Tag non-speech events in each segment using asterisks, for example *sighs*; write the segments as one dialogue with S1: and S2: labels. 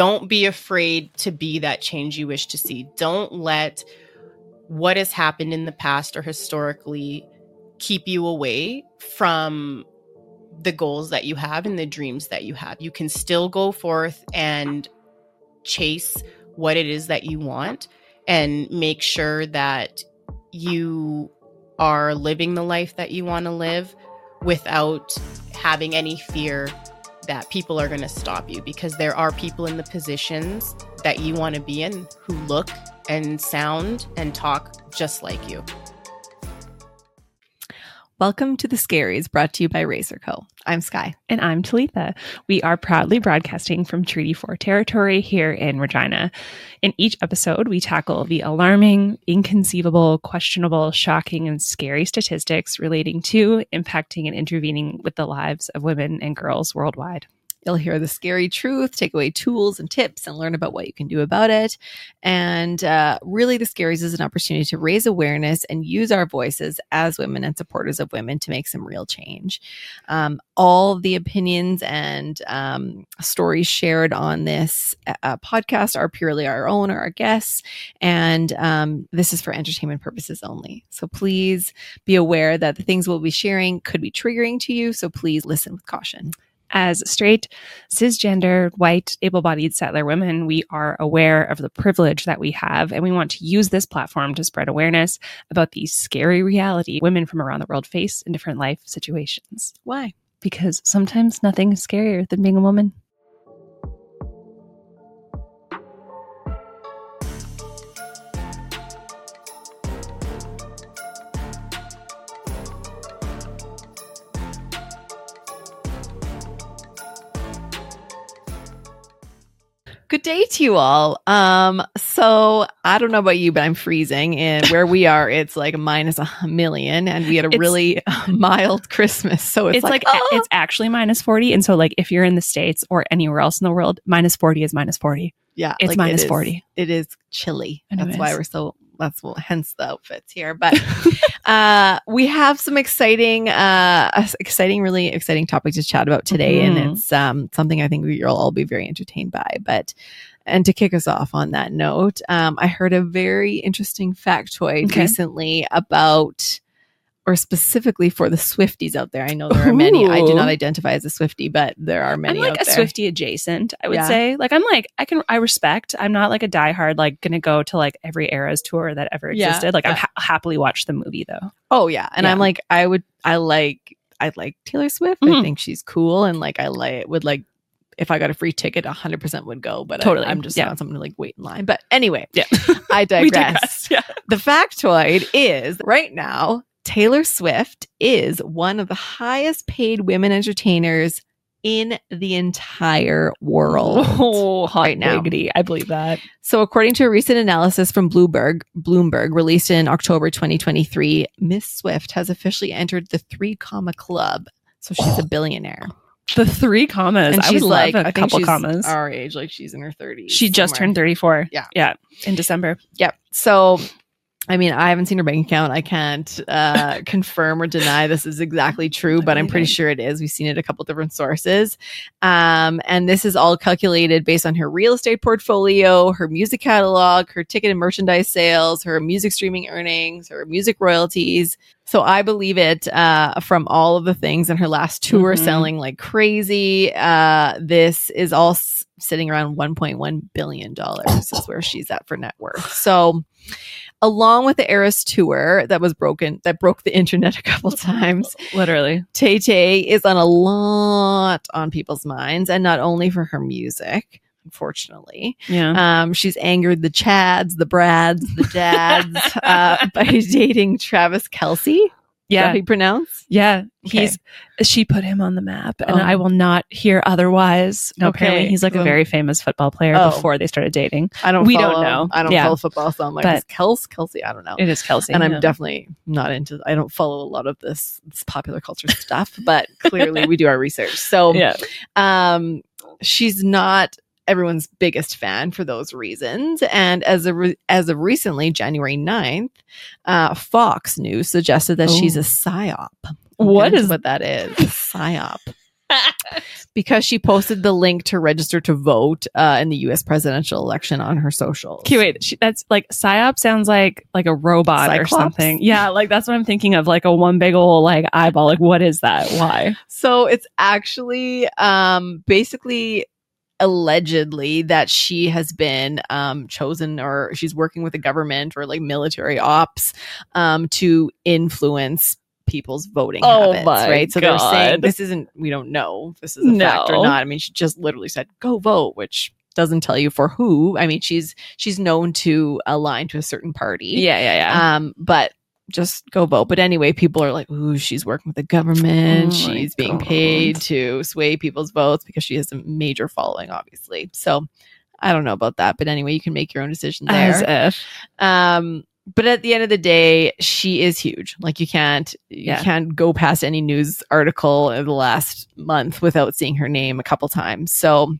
S1: Don't be afraid to be that change you wish to see. Don't let what has happened in the past or historically keep you away from the goals that you have and the dreams that you have. You can still go forth and chase what it is that you want and make sure that you are living the life that you want to live without having any fear that people are going to stop you because there are people in the positions that you want to be in who look and sound and talk just like you.
S2: Welcome to the Scaries, brought to you by Raise Her Co. I'm Sky.
S3: And I'm Talitha. We are proudly broadcasting from Treaty 4 territory here in Regina. In each episode, we tackle the alarming, inconceivable, questionable, shocking, and scary statistics relating to impacting and intervening with the lives of women and girls worldwide.
S2: You'll hear the scary truth, take away tools and tips, and learn about what you can do about it. And uh, really, the scaries is an opportunity to raise awareness and use our voices as women and supporters of women to make some real change. Um, all the opinions and um, stories shared on this uh, podcast are purely our own or our guests, and um, this is for entertainment purposes only. So please be aware that the things we'll be sharing could be triggering to you. So please listen with caution
S3: as straight, cisgender, white, able bodied settler women, we are aware of the privilege that we have, and we want to use this platform to spread awareness about the scary reality women from around the world face in different life situations.
S2: Why?
S3: Because sometimes nothing is scarier than being a woman.
S2: Good day to you all. Um, so I don't know about you, but I'm freezing and where we are, it's like minus a million and we had a
S3: It's-
S2: really *laughs* mild Christmas. So it's,
S3: It's,
S2: like,
S3: like,
S2: oh.
S3: it's actually minus 40. And so, like, if you're in the States or anywhere else in the world, minus 40 is minus 40.
S2: yeah,
S3: It's
S2: like,
S3: minus
S2: it is-
S3: 40.
S2: It is chilly. That's why we're so, that's what, hence the outfits here. But *laughs* uh, we have some exciting, uh, exciting, really exciting topic to chat about today.
S3: Mhm.
S2: And it's um, something I think you'll all be very entertained by. But and to kick us off on that note, um, I heard a very interesting factoid
S3: Okay.
S2: recently about, or specifically for the Swifties out there. I know there are many. I do not identify as a Swifty, but there are many
S3: I'm like a
S2: there.
S3: Swifty adjacent, I would
S2: Yeah.
S3: say. Like, I'm like, I can, I respect. I'm not like a diehard, like, gonna go to like every Eras tour that ever
S2: Yeah,
S3: existed. Like, I
S2: yeah.
S3: ha- happily watch the movie though.
S2: Oh yeah, and
S3: Yeah.
S2: I'm like, I would, I like, I like Taylor Swift. I
S3: Mhm.
S2: think she's cool, and like, I like would like. If I got a free ticket, 100% would go, but
S3: Totally,
S2: I, am just
S3: yeah.
S2: not someone to like wait in line. But anyway,
S3: Yeah.
S2: I *laughs* digress.
S3: Digress. Yeah.
S2: The factoid is right now, Taylor Swift is one of the highest paid women entertainers in the entire world.
S3: Oh, hot
S2: right now.
S3: diggity. I believe that.
S2: So, according to a recent analysis from Bloomberg, Bloomberg released in October 2023, Miss Swift has officially entered the three comma club. So she's a oh. billionaire,
S3: The three commas.
S2: and
S3: I
S2: she's
S3: would
S2: like
S3: love a couple commas.
S2: Our age, like she's in her 30s.
S3: she just
S2: somewhere.
S3: turned 34.
S2: Yeah.
S3: Yeah. In December.
S2: Yep. So, I mean, I haven't seen her bank account. I can't uh, *laughs* confirm or deny this is exactly true, but I'm pretty sure it is. We've seen it a couple different sources. Um, and this is all calculated based on her real estate portfolio, her music catalog, her ticket and merchandise sales, her music streaming earnings, her music royalties. So I believe it uh, from all of the things in her last tour
S3: Mhm.
S2: selling like crazy. Uh, this is all s- sitting around 1.1 billion dollars is where she's at for net worth. So along with the Eras tour that was broken, that broke the internet a couple *laughs* times,
S3: Literally.
S2: Tay Tay is on a lot on people's minds, and not only for her music. Unfortunately,
S3: Yeah.
S2: um, she's angered the Chads, the Brads, the *laughs* Dads uh, by dating Travis Kelce.
S3: Yeah.
S2: how you pronounce?
S3: Yeah,
S2: Okay.
S3: he's she put him on the map, and
S2: Oh.
S3: I will not hear otherwise. No, apparently he's like a very famous football player
S2: Oh.
S3: before they started dating.
S2: I don't.
S3: We don't know.
S2: I don't
S3: Yeah.
S2: follow football, so I'm like,
S3: But-
S2: is Kels Kelsey? I don't know.
S3: It is Kelsey,
S2: and I'm
S3: yeah.
S2: definitely not into. I don't follow a lot of this, this popular culture stuff, but clearly we do our research. So, *laughs*
S3: yeah.
S2: um, she's not everyone's biggest fan for those reasons. And as a re- as of recently, January 9th, uh, Fox News suggested that she's a
S3: Ooh.
S2: psyop.
S3: What
S2: into what that is? Psyop. *laughs* because she posted the link to register to vote uh, in the U.S. presidential election on her socials.
S3: Okay, wait. She, that's like psyop sounds like like a robot or something. Yeah, like that's what I'm thinking of. Like a one big old like eyeball. Like what is that? Why?
S2: So it's actually um, basically allegedly that she has been um, chosen or she's working with the government or like military ops um, to influence people's voting
S3: Oh
S2: habits, right? So they're saying this isn't we don't know if this is a fact or not. I mean, she just literally said go vote, which doesn't tell you for who. I mean, she's she's known to align to a certain party.
S3: Yeah, yeah, yeah.
S2: Um, but just go vote. But anyway, people are like, ooh, she's working with the government.
S3: Oh
S2: she's being
S3: God.
S2: paid to sway people's votes because she has a major following, obviously. So I don't know about that. But anyway, you can make your own decision
S3: As
S2: there.
S3: if.
S2: Um, but at the end of the day, she is huge. Like you can't you
S3: Yeah.
S2: can't go past any news article in the last month without seeing her name a couple times. So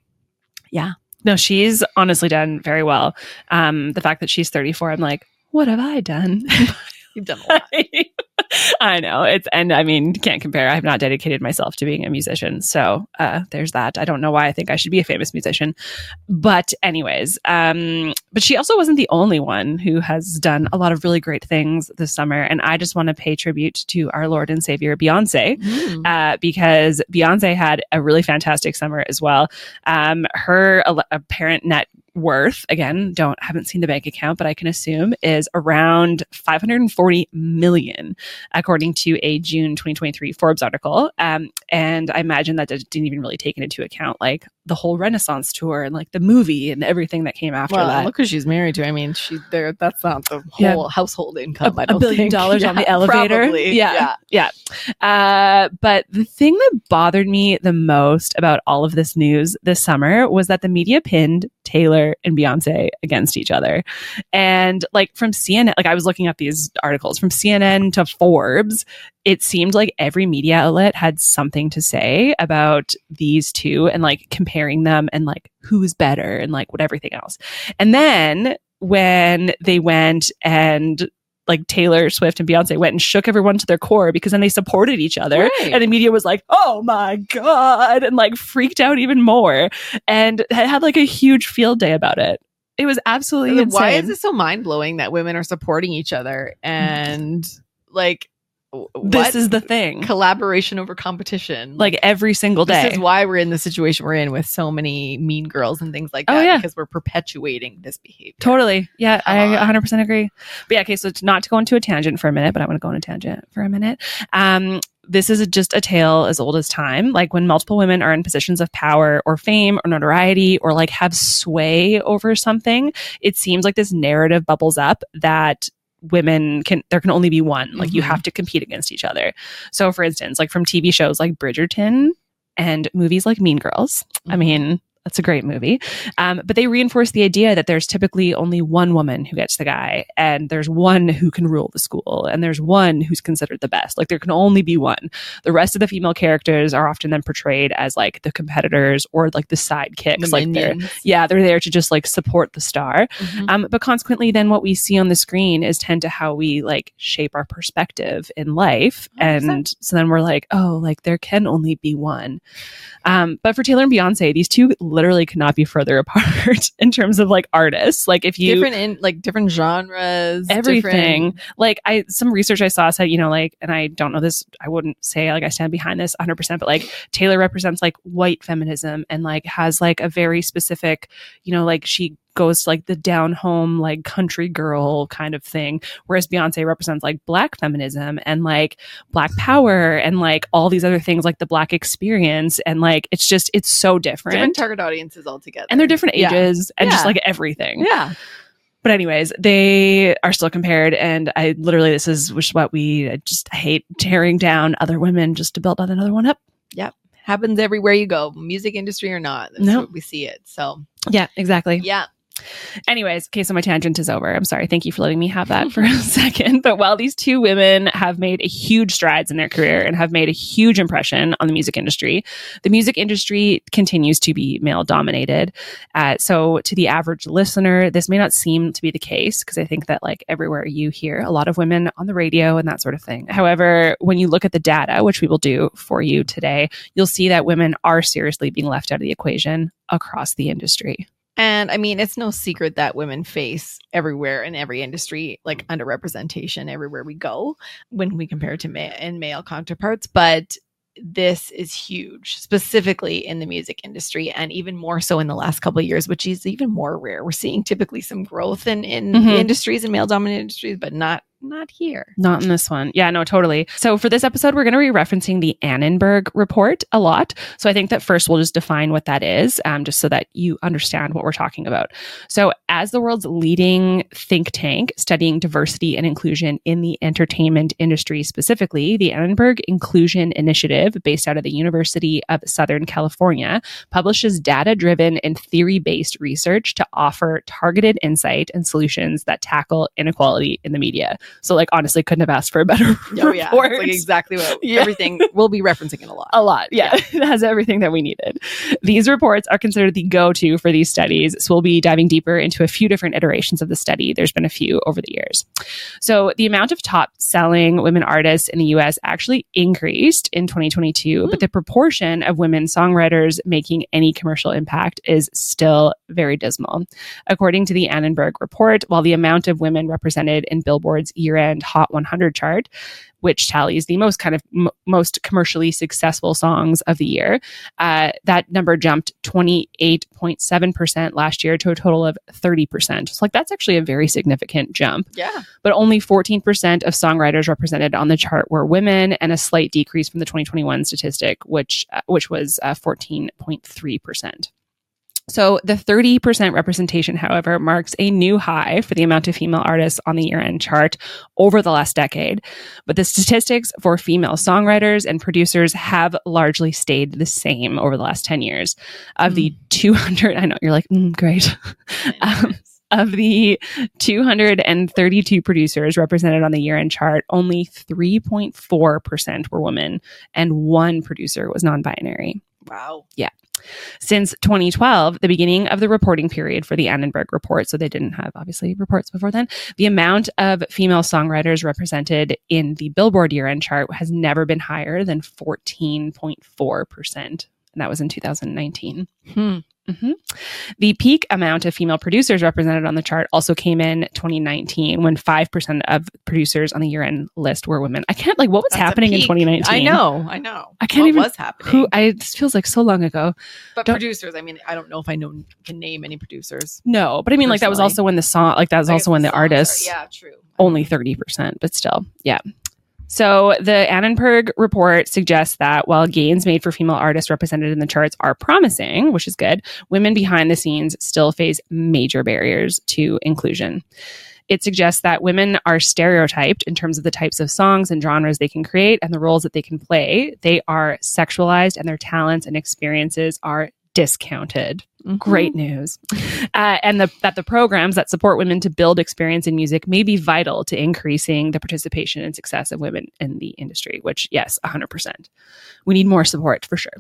S2: yeah.
S3: No, she's honestly done very well. Um, the fact that she's 34, I'm like, what have I done? *laughs*
S2: you've done a lot. *laughs*
S3: I know it's, and I mean, can't compare. I have not dedicated myself to being a musician, so uh, there's that. I don't know why I think I should be a famous musician, but anyways, um, but she also wasn't the only one who has done a lot of really great things this summer, and I just want to pay tribute to our Lord and Savior Beyonce
S2: Mm.
S3: uh, because Beyonce had a really fantastic summer as well. Um, her al- apparent net worth, again, don't haven't seen the bank account, but I can assume is around 540 million, according to a June 2023 Forbes article. Um, and I imagine that didn't even really take into account like the whole Renaissance tour and like the movie and everything that came after
S2: Well,
S3: that.
S2: look who she's married to. I mean, she there. That's not the
S3: Yeah.
S2: whole household income. I
S3: a, a
S2: don't
S3: billion
S2: think.
S3: dollars on the *laughs* elevator.
S2: probably.
S3: Yeah. Yeah. Uh, but the thing that bothered me the most about all of this news this summer was that the media pinned Taylor and Beyonce against each other. And like from CNN, like I was looking up these articles from CNN to Forbes, it seemed like every media outlet had something to say about these two and like comparing them and like who's better and like what everything else. And then when they went and like Taylor Swift and Beyonce went and shook everyone to their core because then they supported each other.
S2: Right.
S3: And the media was like, oh my God, and like freaked out even more and had like a huge field day about it. It was absolutely.
S2: Why is it so mind blowing that women are supporting each other and like
S3: this is the thing.
S2: collaboration over competition?
S3: Like every single day.
S2: this is why we're in the situation we're in with so many mean girls and things like that.
S3: Oh,
S2: that
S3: yeah.
S2: because we're perpetuating this behavior.
S3: Totally. Yeah,
S2: Come
S3: I
S2: on.
S3: 100% agree. But yeah, okay, so it's not to go into a tangent for a minute, but I want to go on a tangent for a minute. Um, this is just a tale as old as time. Like when multiple women are in positions of power or fame or notoriety or like have sway over something, it seems like this narrative bubbles up that women can there can only be one like you
S2: Mhm.
S3: have to compete against each other so for instance like from tv shows like bridgerton and movies like mean girls i
S2: Mhm.
S3: mean that's a great movie um, but they reinforce the idea that there's typically only one woman who gets the guy, and there's one who can rule the school, and there's one who's considered the best. Like there can only be one. The rest of the female characters are often then portrayed as like the competitors or like the sidekicks.
S2: The
S3: like they're yeah, they're there to just like support the star.
S2: Mhm.
S3: Um, but consequently, then what we see on the screen is tend to how we like shape our perspective in life.
S2: 100%.
S3: And so then we're like, oh, like there can only be one. Um, but for Taylor and Beyonce, these two literally could not be further *laughs* apart in terms of like artists. Like if you
S2: different in like different genres,
S3: everything
S2: different-
S3: like i some research i saw said you know like and i don't know this i wouldn't say like i stand behind this 100% but like taylor represents like white feminism and like has like a very specific you know like she goes to like the down home like country girl kind of thing whereas beyonce represents like black feminism and like black mm-hmm. power and like all these other things like the black experience and like it's just it's so different,
S2: different target audiences altogether,
S3: and they're different
S2: Yeah.
S3: ages and just like everything
S2: Yeah,
S3: but anyways, they are still compared, and I literally this is which is what we I just hate tearing down other women just to build another one up.
S2: Yep happens everywhere you go, music industry or not. That's
S3: No.
S2: what we see it. So
S3: Yeah, exactly.
S2: yeah,
S3: Anyways, okay, so my tangent is over. I'm sorry. Thank you for letting me have that for a *laughs* second. But while these two women have made huge strides in their career and have made a huge impression on the music industry, the music industry continues to be male dominated. Uh, so to the average listener, this may not seem to be the case because I think that like everywhere you hear a lot of women on the radio and that sort of thing. However, when you look at the data, which we will do for you today, you'll see that women are seriously being left out of the equation across the industry.
S2: And I mean, it's no secret that women face everywhere in every industry, like underrepresentation everywhere we go when we compare to male and male counterparts. But this is huge, specifically in the music industry, and even more so in the last couple of years, which is even more rare. We're seeing typically some growth in in
S3: Mhm.
S2: industries and male dominant industries, but not not here.
S3: Not in this one. Yeah, no, totally. So for this episode, we're going to be referencing the Annenberg report a lot. So I think that first we'll just define what that is, um, just so that you understand what we're talking about. So as the world's leading think tank studying diversity and inclusion in the entertainment industry specifically, the Annenberg Inclusion Initiative, based out of the University of Southern California, publishes data-driven and theory-based research to offer targeted insight and solutions that tackle inequality in the media. So, like, honestly, couldn't have asked for a better *laughs*
S2: Oh yeah, like exactly what *laughs*
S3: Yeah.
S2: everything we'll be referencing it a lot.
S3: a lot. Yeah. *laughs* it has everything that we needed. These reports are considered the go to for these studies. So, we'll be diving deeper into a few different iterations of the study. There's been a few over the years. So, the amount of top selling women artists in the US actually increased in 2022, but hmm. the proportion of women songwriters making any commercial impact is still very dismal. According to the Annenberg report, while the amount of women represented in Billboard's year end Hot 100 chart, which tallies the most kind of m- most commercially successful songs of the year, uh, that number jumped 28.7% last year to a total of 30%. So, like, that's actually a very significant jump
S2: Yeah.
S3: but only 14% of songwriters represented on the chart were women and a slight decrease from the 2021 statistic which uh, which was uh, 14.3%. So the 30% representation, however, marks a new high for the amount of female artists on the year-end chart over the last decade. But the statistics for female songwriters and producers have largely stayed the same over the last 10 years. Of the 200, I know you're like, mm, great. *laughs* Um, of the 232 producers represented on the year end chart, only 3.4% were women, and one producer was non binary.
S2: Wow. Yeah.
S3: Since 2012, the beginning of the reporting period for the Annenberg report, so they didn't have obviously reports before then, the amount of female songwriters represented in the Billboard year end chart has never been higher than 14.4%. And that was in 2019.
S2: Hmm.
S3: Mhm. The peak amount of female producers represented on the chart also came in 2019 when 5% of producers on the year end list were women. I can't, like, what was
S2: That's
S3: happening in 2019?
S2: I know. I know.
S3: I can't
S2: what
S3: even-
S2: was happening.
S3: Who, I, this feels like so long ago.
S2: but
S3: don't-
S2: producers, I mean, I don't know if I know can name any producers.
S3: No, but I mean, like, that was also when the song, like, that was also when the
S2: songs are- yeah, true.
S3: only 30%, but still, yeah. So the Annenberg report suggests that while gains made for female artists represented in the charts are promising, which is good, women behind the scenes still face major barriers to inclusion. It suggests that women are stereotyped in terms of the types of songs and genres they can create and the roles that they can play. They are sexualized and their talents and experiences are discounted.
S2: Mhm.
S3: great news. Uh, and the, that the programs that support women to build experience in music may be vital to increasing the participation and success of women in the industry which yes 100% we need more support for sure.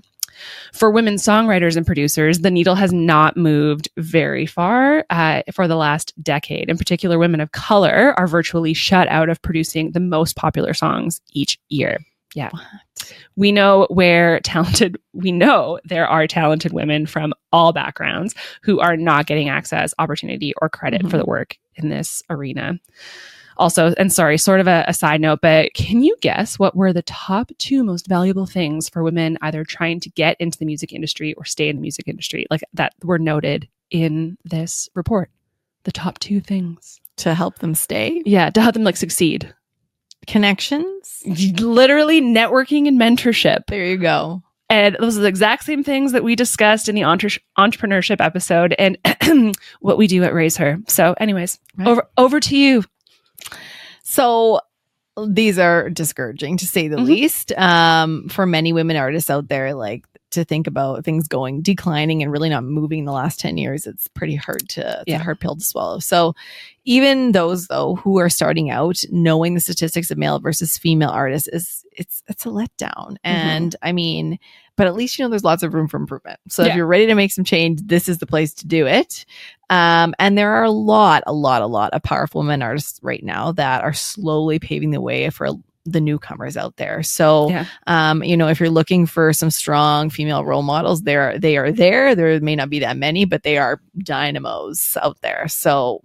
S3: For women songwriters and producers the needle has not moved very far uh, for the last decade. In particular women of color are virtually shut out of producing the most popular songs each year. Yeah we know where talented we know there are talented women from all backgrounds who are not getting access opportunity or credit for the mm-hmm. work in this arena. Also and sorry sort of a, a side note but can you guess what were the top two most valuable things for women either trying to get into the music industry or stay in the music industry like that were noted in this report? The top two things.
S2: To help them stay.
S3: yeah to help them like succeed
S2: Connections.
S3: literally networking and mentorship
S2: There you go.
S3: And those are the exact same things that we discussed in the entre- entrepreneurship episode and *clears throat* what we do at Raise Her. So, anyways,
S2: Right.
S3: over over to you.
S2: So these are discouraging to say the
S3: Mhm.
S2: least. Um, for many women artists out there, like to think about things going declining and really not moving the last 10 years it's pretty hard to it's
S3: Yeah.
S2: a hard pill to swallow. So even those though who are starting out knowing the statistics of male versus female artists is it's it's a letdown. And i mean but at least you know there's lots of room for improvement. So
S3: Yeah.
S2: if you're ready to make some change this is the place to do it. Um, and there are a lot a lot a lot of powerful women artists right now that are slowly paving the way for the newcomers out there so
S3: Yeah.
S2: um, you know, if you're looking for some strong female role models, there they are there. There may not be that many, but they are dynamos out there. So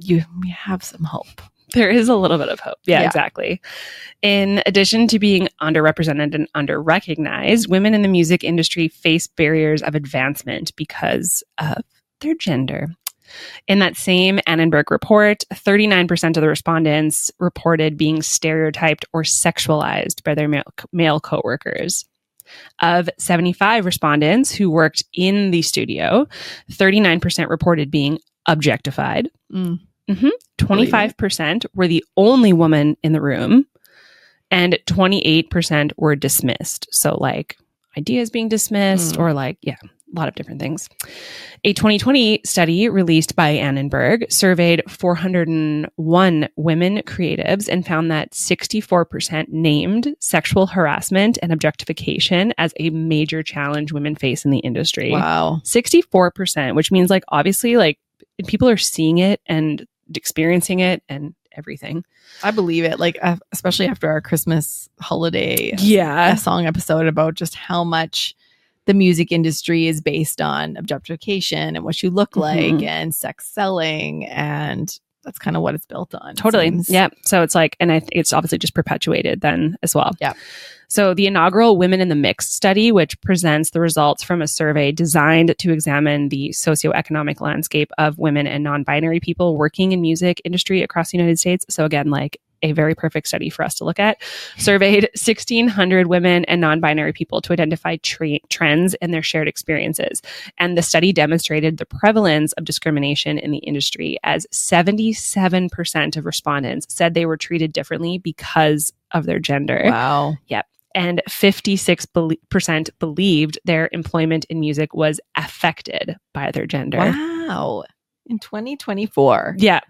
S2: you, you have some hope.
S3: there is a little bit of hope. Yeah,
S2: Yeah.
S3: exactly. In addition to being underrepresented and underrecognized, women in the music industry face barriers of advancement because of their gender. In that same Annenberg report, 39% of the respondents reported being stereotyped or sexualized by their male, male coworkers. Of 75 respondents who worked in the studio, 39% reported being objectified.
S2: Mm.
S3: Mhm. 25% were the only woman in the room, and 28% were dismissed. So, like, ideas being dismissed,
S2: Mm.
S3: or like, yeah, lot of different things. A 2020 study released by Annenberg surveyed 401 women creatives and found that 64% named sexual harassment and objectification as a major challenge women face in the industry.
S2: Wow.
S3: 64%, which means like obviously like people are seeing it and experiencing it and everything.
S2: I believe it. Like, uh, especially after our Christmas holiday
S3: Yeah.
S2: song episode about just how much the music industry is based on objectification and what you look like
S3: Mhm.
S2: and sex selling. And that's kind of what it's built on.
S3: Totally.
S2: seems.
S3: Yeah. So it's like, and I think it's obviously just perpetuated then as well.
S2: Yeah.
S3: So the inaugural Women in the Mix study, which presents the results from a survey designed to examine the socioeconomic landscape of women and non-binary people working in music industry across the United States. So again, like a very perfect study for us to look at. Surveyed 1,600 women and non-binary people to identify tre- trends in their shared experiences. And the study demonstrated the prevalence of discrimination in the industry as 77% of respondents said they were treated differently because of their gender.
S2: Wow.
S3: Yep and 56% believed their employment in music was affected by their gender.
S2: Wow. In 2024.
S3: Yeah.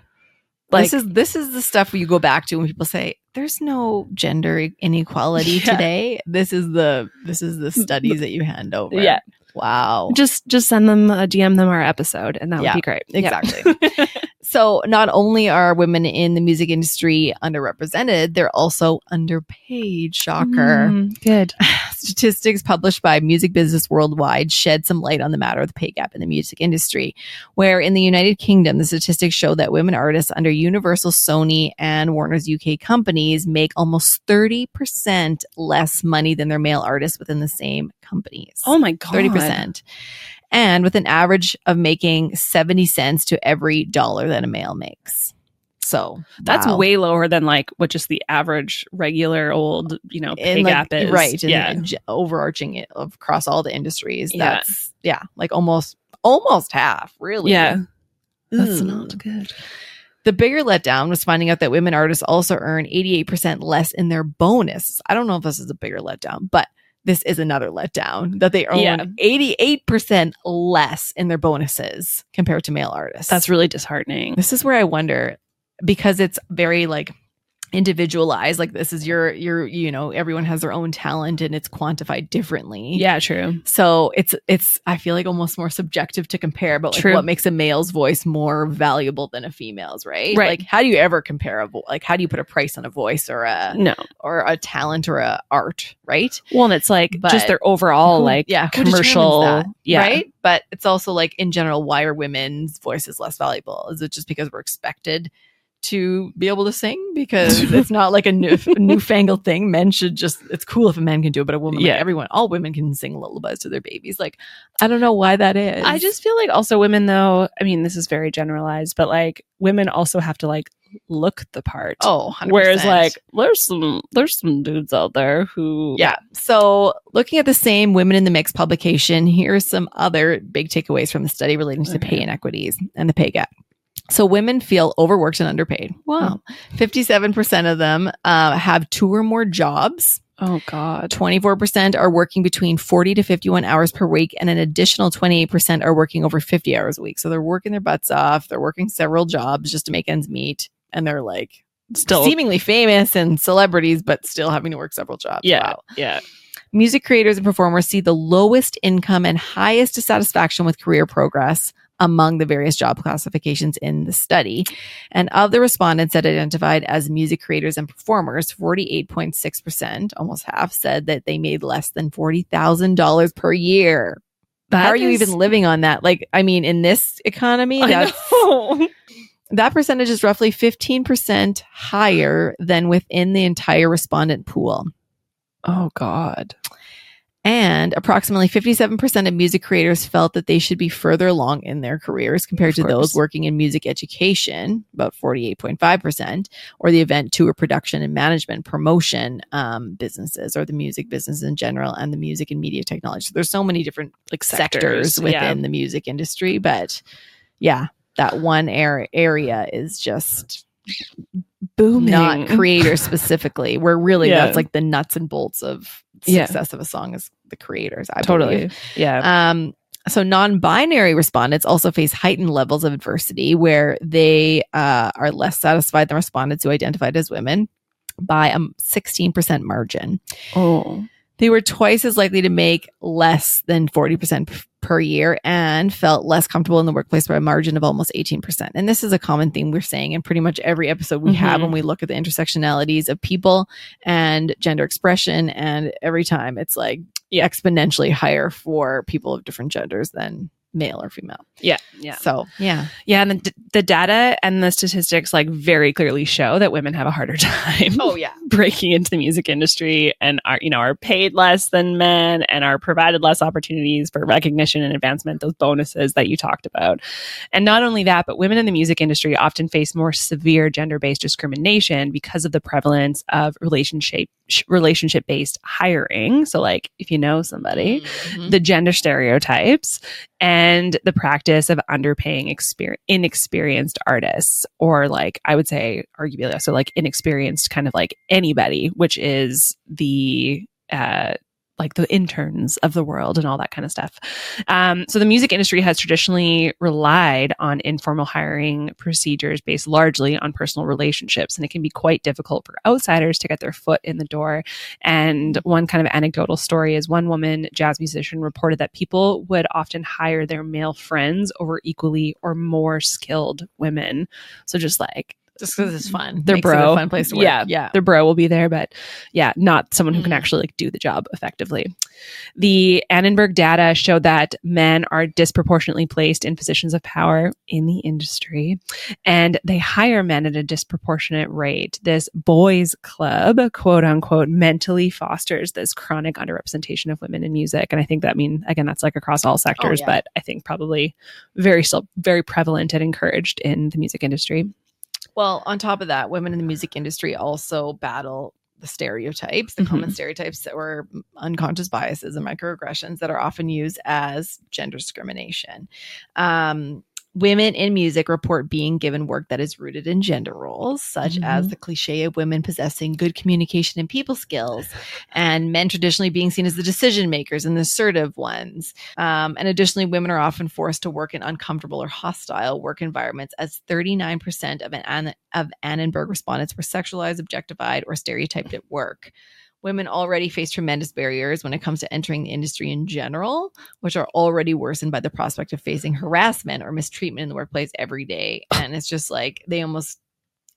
S3: Like,
S2: this is this is the stuff you go back to when people say there's no gender inequality *laughs*
S3: Yeah.
S2: today. This is the this is the *laughs* studies that you hand over.
S3: Yeah.
S2: Wow.
S3: just just send them uh, a DM them our episode and that
S2: Yeah,
S3: would be great. Yeah. *laughs*
S2: So not only are women in the music industry underrepresented, they're also underpaid. Shocker.
S3: Mm, good. *sighs*
S2: Statistics published by Music Business Worldwide shed some light on the matter of the pay gap in the music industry, where in the United Kingdom, the statistics show that women artists under Universal, Sony, and Warner's UK companies make almost 30% less money than their male artists within the same companies.
S3: Oh my god.
S2: 30%. And with an average of making 70 cents to every dollar that a male makes. So
S3: That's
S2: wow.
S3: way lower than like what just the average regular old, you know, pay
S2: like,
S3: gap is.
S2: right. And
S3: yeah.
S2: j- overarching it across all the industries.
S3: Yeah.
S2: That's, yeah, like almost, almost half, really.
S3: Yeah.
S2: That's
S3: Ugh.
S2: not
S3: good.
S2: The bigger letdown was finding out that women artists also earn 88% less in their bonus. I don't know if this is a bigger letdown, but this is another letdown that they earn
S3: Yeah.
S2: 88% less in their bonuses compared to male artists.
S3: That's really disheartening.
S2: this is where I wonder because it's very like individualized like this is your your you know everyone has their own talent and it's quantified differently
S3: Yeah, true.
S2: so it's it's i feel like almost more subjective to compare but like
S3: True.
S2: what makes a male's voice more valuable than a female's right
S3: Right.
S2: like how do you ever compare a vo- like how do you put a price on a voice or a
S3: No.
S2: or a talent or a art right
S3: Well, and it's like
S2: But
S3: just their overall
S2: Who-
S3: like
S2: yeah
S3: commercial
S2: that,
S3: yeah.
S2: right but it's also like in general why are women's voices less valuable is it just because we're expected to be able to sing because *laughs* it's not like a new *laughs* newfangled thing men should just it's cool if a man can do it but a woman like,
S3: Yeah.
S2: everyone all women can sing lullabies to their babies like i don't know why that is
S3: I just feel like also women though, I mean this is very generalized, but like women also have to like look the part.
S2: oh 100%.
S3: Whereas like there's some there's some dudes out there who
S2: Yeah. So, looking at the same Women in the Mix publication, here are some other big takeaways from the study relating to
S3: Okay.
S2: pay inequities and the pay gap. So, women feel overworked and underpaid. Wow. 57% of them uh, have two or more jobs.
S3: Oh God.
S2: 24% are working between 40 to 51 hours per week, and an additional 28% are working over 50 hours a week. So they're working their butts off. They're working several jobs just to make ends meet. And they're like
S3: Still.
S2: seemingly famous and celebrities, but still having to work several jobs.
S3: yeah.
S2: Wow.
S3: Yeah.
S2: Music creators and performers see the lowest income and highest dissatisfaction with career progress among the various job classifications in the study. And of the respondents that identified as music creators and performers, 48.6%, almost half, said that they made less than $40,000 per year. How are you even living on that? Like, I mean, in this economy, that's, *laughs* that percentage is roughly 15% higher than within the entire respondent pool.
S3: oh God.
S2: And approximately 57% of music creators felt that they should be further along in their careers compared to those working in music education, about 48.5%, or the event, tour, production, and management promotion um, businesses, or the music business in general, and the music and media technology. So there's so many different
S3: Like
S2: sectors,
S3: sectors,
S2: within
S3: yeah.
S2: the music industry. But yeah, that one ar- area is just
S3: Booming.
S2: not creators specifically, where really
S3: Yeah.
S2: that's like the nuts and bolts of
S3: Yeah.
S2: success of a song is the creators. I
S3: totally.
S2: believe.
S3: Yeah.
S2: Um, so non-binary respondents also face heightened levels of adversity where they uh, are less satisfied than respondents who identified as women by a 16% margin.
S3: oh.
S2: They were twice as likely to make less than 40% p- per year and felt less comfortable in the workplace by a margin of almost 18%. And this is a common theme we're saying in pretty much every episode we have
S3: Mhm.
S2: when we look at the intersectionalities of people and gender expression. And every time it's like exponentially higher for people of different genders than male or female.
S3: Yeah. Yeah.
S2: So, yeah.
S3: Yeah. And the, the data and the statistics like very clearly show that women have a harder *laughs* time.
S2: Oh, yeah. *laughs*
S3: breaking into the music industry and are you know are paid less than men and are provided less opportunities for recognition and advancement those bonuses that you talked about and not only that but women in the music industry often face more severe gender-based discrimination because of the prevalence of relationship relationship based hiring so like if you know somebody
S2: Mhm.
S3: the gender stereotypes and the practice of underpaying exper- inexperienced artists or like i would say arguably also like inexperienced kind of like anybody which is the uh like the interns of the world and all that kind of stuff. Um, so the music industry has traditionally relied on informal hiring procedures based largely on personal relationships, and it can be quite difficult for outsiders to get their foot in the door. And one kind of anecdotal story is one woman, jazz musician, reported that people would often hire their male friends over equally or more skilled women. So just like
S2: Just because it's fun.
S3: They're
S2: Makes
S3: bro.
S2: a fun place to work.
S3: Yeah.
S2: Yeah.
S3: their bro will be there, but yeah, not someone who can
S2: Mhm.
S3: actually like do the job effectively. The Annenberg data show that men are disproportionately placed in positions of power in the industry and they hire men at a disproportionate rate. This boys club, quote unquote, mentally fosters this chronic underrepresentation of women in music. And I think that mean again, that's like across all sectors,
S2: yeah.
S3: but I think probably very still very prevalent and encouraged in the music industry.
S2: Well, on top of that, women in the music industry also battle the stereotypes, the common stereotypes that were unconscious biases and microaggressions that are often used as gender discrimination. Um, women in music report being given work that is rooted in gender roles, such as
S3: Mhm.
S2: the cliche of women possessing good communication and people skills, and men traditionally being seen as the decision makers and the assertive ones. Um, and additionally, women are often forced to work in uncomfortable or hostile work environments, as 39% of, an, of Annenberg respondents were sexualized, objectified, or stereotyped at work. Women already face tremendous barriers when it comes to entering the industry in general, which are already worsened by the prospect of facing harassment or mistreatment in the workplace every day. And it's just like they almost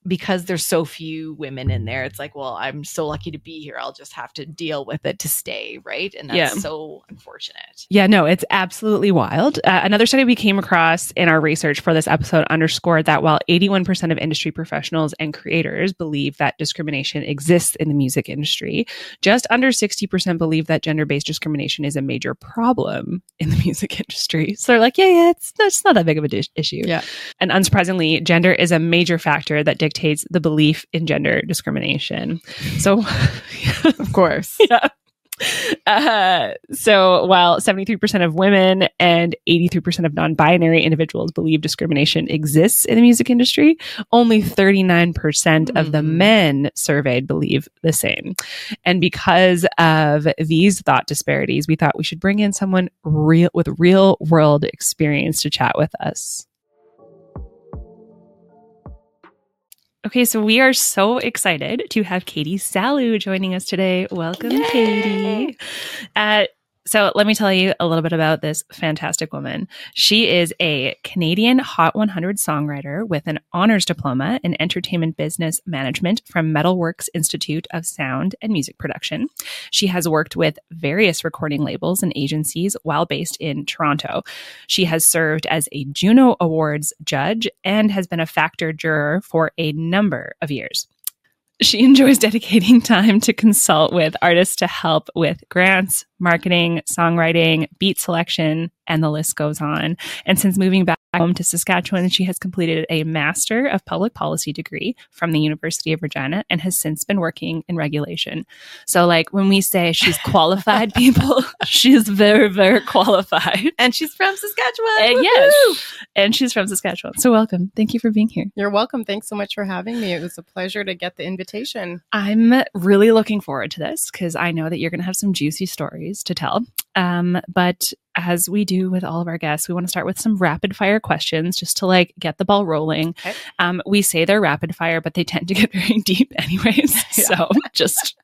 S2: because there's so few women in there, it's like, well, I'm so lucky to be here. I'll just have to deal with it to stay, right? And that's
S3: Yeah.
S2: so unfortunate.
S3: Yeah, no, it's absolutely wild. Uh, another study we came across in our research for this episode underscored that while 81% of industry professionals and creators believe that discrimination exists in the music industry, just under 60% believe that gender based discrimination is a major problem in the *laughs* music industry. So they're like, yeah, yeah, it's, it's not that big of an issue.
S2: Yeah.
S3: And unsurprisingly, gender is a major factor that dictates the belief in gender discrimination. So, *laughs*
S2: Of course. *laughs*
S3: yeah. Uh, so while 73% of women and 83% of non-binary individuals believe discrimination exists in the music industry, only 39% of the
S1: Hmm.
S3: men surveyed believe the same. And because of these thought disparities, we thought we should bring in someone real with real world experience to chat with us. Okay, so we are so excited to have Katie Sahlu joining us today. Welcome,
S2: Yay!
S3: Katie. Uh, so let me tell you a little bit about this fantastic woman. She is a Canadian Hot 100 songwriter with an honors diploma in entertainment business management from Metalworks Institute of Sound and Music Production. She has worked with various recording labels and agencies while based in Toronto. She has served as a Juno Awards judge and has been a factor juror for a number of years. She enjoys dedicating *laughs* time to consult with artists to help with grants, marketing, songwriting, beat selection, and the list goes on. And since moving back home to Saskatchewan, she has completed a Master of Public Policy degree from the University of Regina and has since been working in regulation. So, like when we say she's *laughs* qualified, people, she's very, very qualified.
S2: And she's from Saskatchewan.
S3: And yes, and she's from Saskatchewan. So, welcome. Thank you for being here.
S1: You're welcome. Thanks so much for having me. It was a pleasure to get the invitation.
S3: I'm really looking forward to this because I know that you're going to have some juicy stories to tell. Um, but as we do with all of our guests, we want to start with some rapid fire questions just to like get the ball rolling.
S1: Okay.
S3: Um, we say they're rapid fire, but they tend to get *laughs* very deep anyways. *laughs*
S1: Yeah.
S3: So just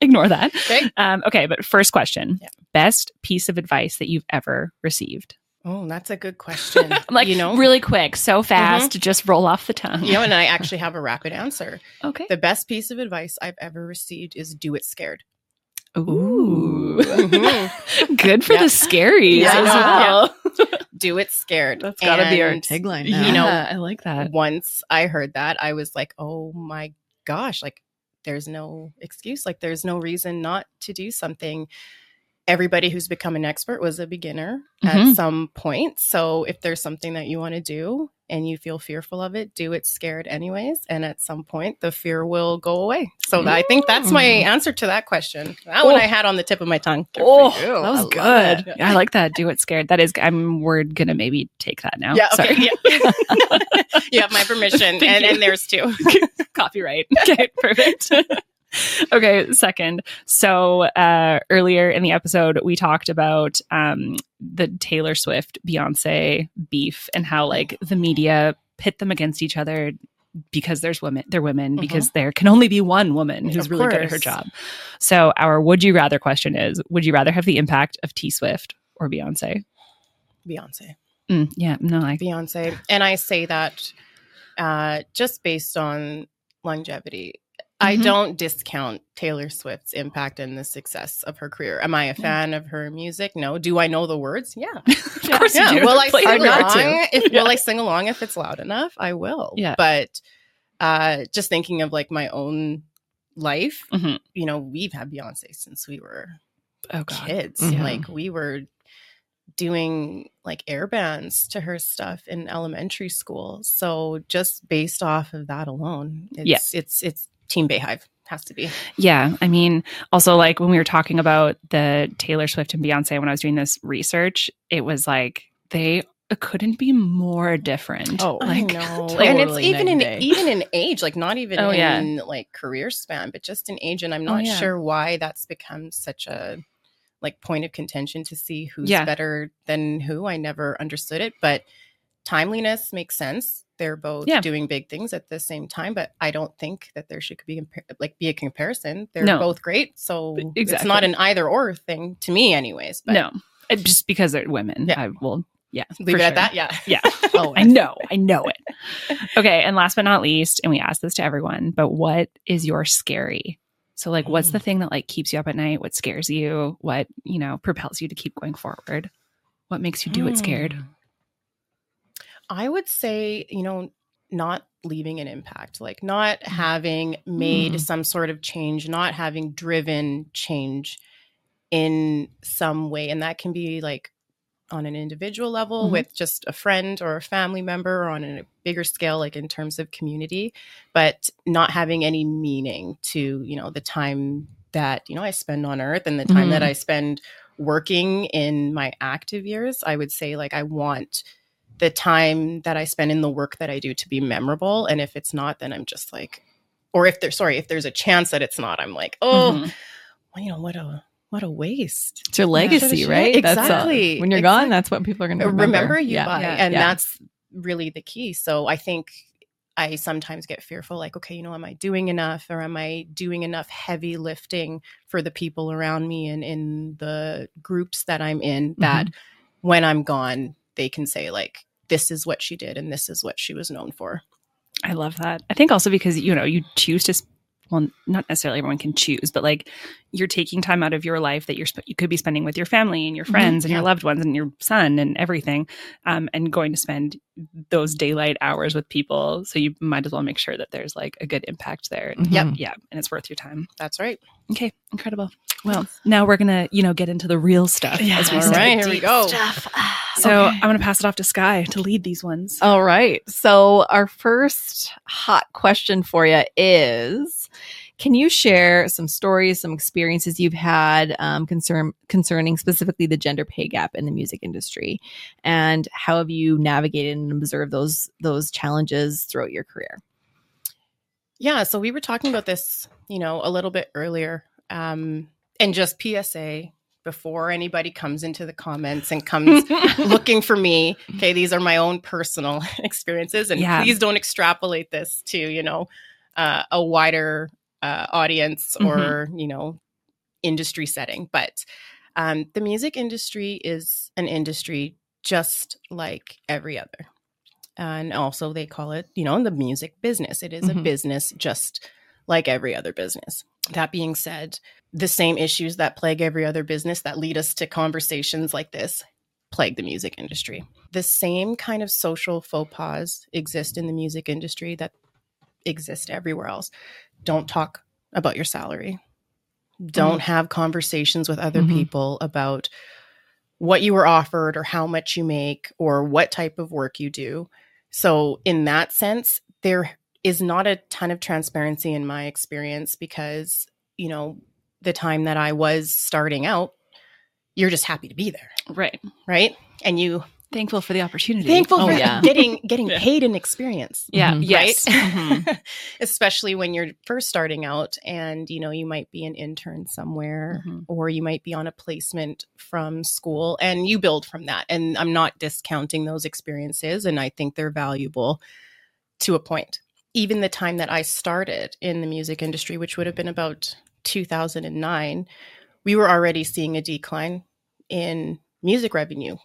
S3: ignore that.
S1: Okay.
S3: Um, okay, but first question
S1: Yeah.
S3: Best piece of advice that you've ever received?
S1: Oh, that's a good question. *laughs*
S3: Like,
S1: you know,
S3: really quick, so fast, just roll off the tongue.
S1: you know, and I actually have a rapid answer.
S3: okay.
S1: The best piece of advice I've ever received is do it scared.
S3: Ooh.
S1: Mhm. *laughs*
S3: Good for
S1: Yeah.
S3: the scaries
S1: Yeah,
S3: as
S1: know.
S3: well.
S1: Do it scared.
S2: That's got to be our
S1: And
S2: tagline
S3: You
S2: now.
S1: know,
S3: I like that.
S1: once I heard that, I was like, oh my gosh, like there's no excuse. Like there's no reason not to do something. Everybody who's become an expert was a beginner at
S3: Mhm.
S1: some point. So if there's something that you want to do and you feel fearful of it, do it scared anyways. And at some point, the fear will go away. So I think that's my
S2: Mm.
S1: answer to that question. That one
S3: Oh.
S1: I had on the tip of my tongue.
S3: Oh, that was
S2: I
S3: good.
S1: that.
S3: I like that. Do it scared. That is, I'm, we're going to maybe take that now.
S1: Yeah, okay.
S3: Sorry.
S1: Yeah. *laughs* you have my permission, *laughs* and,
S3: you.
S1: and there's two. *laughs*
S3: Copyright. Okay, perfect. Okay, second. So uh, earlier in the episode, we talked about um, the Taylor Swift Beyonce beef and how like the media pit them against each other because there's women they're women
S1: Mhm.
S3: because there can only be one woman who's
S1: Of
S3: really good at her job so our would you rather question is would you rather have the impact of t swift or beyonce
S1: Beyonce.
S3: Mm, yeah no i
S1: Beyonce. And I say that uh, just based on longevity. I
S3: Mhm.
S1: don't discount Taylor Swift's impact and the success of her career. Am I a fan of her music? No. Do I know the words? Yeah. *laughs*
S3: of course
S1: yeah.
S3: you do
S1: Will I *laughs* sing along? If, *laughs*
S3: Yeah.
S1: Will I sing along if it's loud enough? I will.
S3: Yeah.
S1: But uh, just thinking of like my own life,
S3: Mhm.
S1: you know, we've had Beyonce since we were
S3: oh god
S1: kids.
S2: Mhm.
S1: Like we were doing like air bands to her stuff in elementary school. So just based off of that alone, it's
S3: Yeah.
S1: it's it's Team Beyhive has to be.
S3: Yeah. I mean, also like when we were talking about the Taylor Swift and Beyonce when I was doing this research, it was like they couldn't be more different.
S2: Oh,
S3: like
S1: I know,
S2: totally
S1: and it's even in
S2: day.
S1: even in age, like not even
S3: Oh, yeah.
S1: in like career span, but just in age. And I'm
S3: Oh,
S1: not
S3: yeah.
S1: sure why that's become such a like point of contention to see who's
S3: Yeah.
S1: better than who. I never understood it, but timeliness makes sense. They're both
S3: Yeah.
S1: doing big things at the same time, but I don't think that there should be like be a comparison. They're
S3: No.
S1: both great, so it's not an either or thing to me, anyways. But
S3: no, just because they're women.
S1: Yeah.
S3: I will. Yeah.
S1: leave it at that. Yeah,
S3: Yeah. *laughs*
S2: Oh,
S3: I know. I know it. *laughs* Okay. And last but not least, and we ask this to everyone, but what is your scary? So, like, what's the
S1: Mm.
S3: thing that like keeps you up at night? What scares you? What, you know, propels you to keep going forward? What makes you do it scared?
S1: Mm. I would say, you know, not leaving an impact, like not having made
S3: Mm.
S1: some sort of change, not having driven change in some way. And that can be like on an individual level
S3: Mhm.
S1: with just a friend or a family member or on a bigger scale, like in terms of community, but not having any meaning to, you know, the time that you know I spend on earth and the time that
S2: Mhm.
S1: I spend working in my active years, I would say like I want the time that I spend in the work that I do to be memorable. And if it's not, then I'm just like, or if there's sorry, if there's a chance that it's not, I'm like, oh,
S3: Mhm.
S1: well, you know what a what a waste.
S2: It's your legacy,
S1: Should've-
S2: right? That's, uh,
S1: Exactly.
S2: when you're
S1: Exact-
S2: gone, that's what people are going to remember.
S1: remember, you
S2: yeah.
S1: by,
S3: Yeah.
S1: and
S2: Yeah.
S1: that's really the key. So I think I sometimes get fearful, like, okay, you know, am I doing enough, or am I doing enough heavy lifting for the people around me and in the groups that I'm in that when I'm gone, they can say like, this is what she did and this is what she was known for.
S3: I love that. I think also because you know you choose to. s- Well, not necessarily everyone can choose, but like you're taking time out of your life that you're sp- you could be spending with your family and your
S1: Mhm.
S3: friends and your loved ones and your son and everything, um, and going to spend those daylight hours with people. So you might as well make sure that there's like a good impact there. And,
S1: Yep.
S3: Yeah, and it's worth your time.
S1: That's right.
S3: Okay, incredible. Well, now we're gonna you know get into the real stuff. as we
S1: All
S3: say.
S1: right, here we go.
S3: So
S2: Okay.
S3: I'm gonna pass it off to Sky to lead these ones.
S2: All right. So, our first hot question for you is Can you share some stories, some experiences you've had um, concern, concerning specifically the gender pay gap in the music industry? And how have you navigated and observed those, those challenges throughout your career?
S1: Yeah, so we were talking about this, you know, a little bit earlier. Um, and just PSA before anybody comes into the comments and comes *laughs* looking for me. Okay, these are my own personal *laughs* experiences, and
S3: Yeah.
S1: please don't extrapolate this to you know uh, a wider uh, audience or you know industry setting. But um, the music industry is an industry just like every other, and also they call it you know the music business. It is a
S2: Mhm.
S1: business just like every other business. That being said, the same issues that plague every other business that lead us to conversations like this plague the music industry. The same kind of social faux pas exist in the music industry that exist everywhere else. Don't talk about your salary. Don't have conversations with other
S2: Mhm.
S1: people about what you were offered or how much you make or what type of work you do. So, in that sense, there is not a ton of transparency in my experience because, you know, the time that I was starting out, you're just happy to be there,
S3: right.
S1: right? And you
S3: Thankful for the opportunity.
S1: thankful
S2: Oh,
S1: for
S2: yeah.
S1: getting getting *laughs*
S3: Yeah.
S1: paid in experience.
S3: Yeah.
S2: Mhm.
S3: Yes.
S1: Right?
S3: Mhm. *laughs*
S1: Especially when you're first starting out and you know you might be an intern somewhere
S3: Mhm.
S1: or you might be on a placement from school and you build from that. And I'm not discounting those experiences and I think they're valuable to a point. Even the time that I started in the music industry, which would have been about 2009, we were already seeing a decline in music revenue.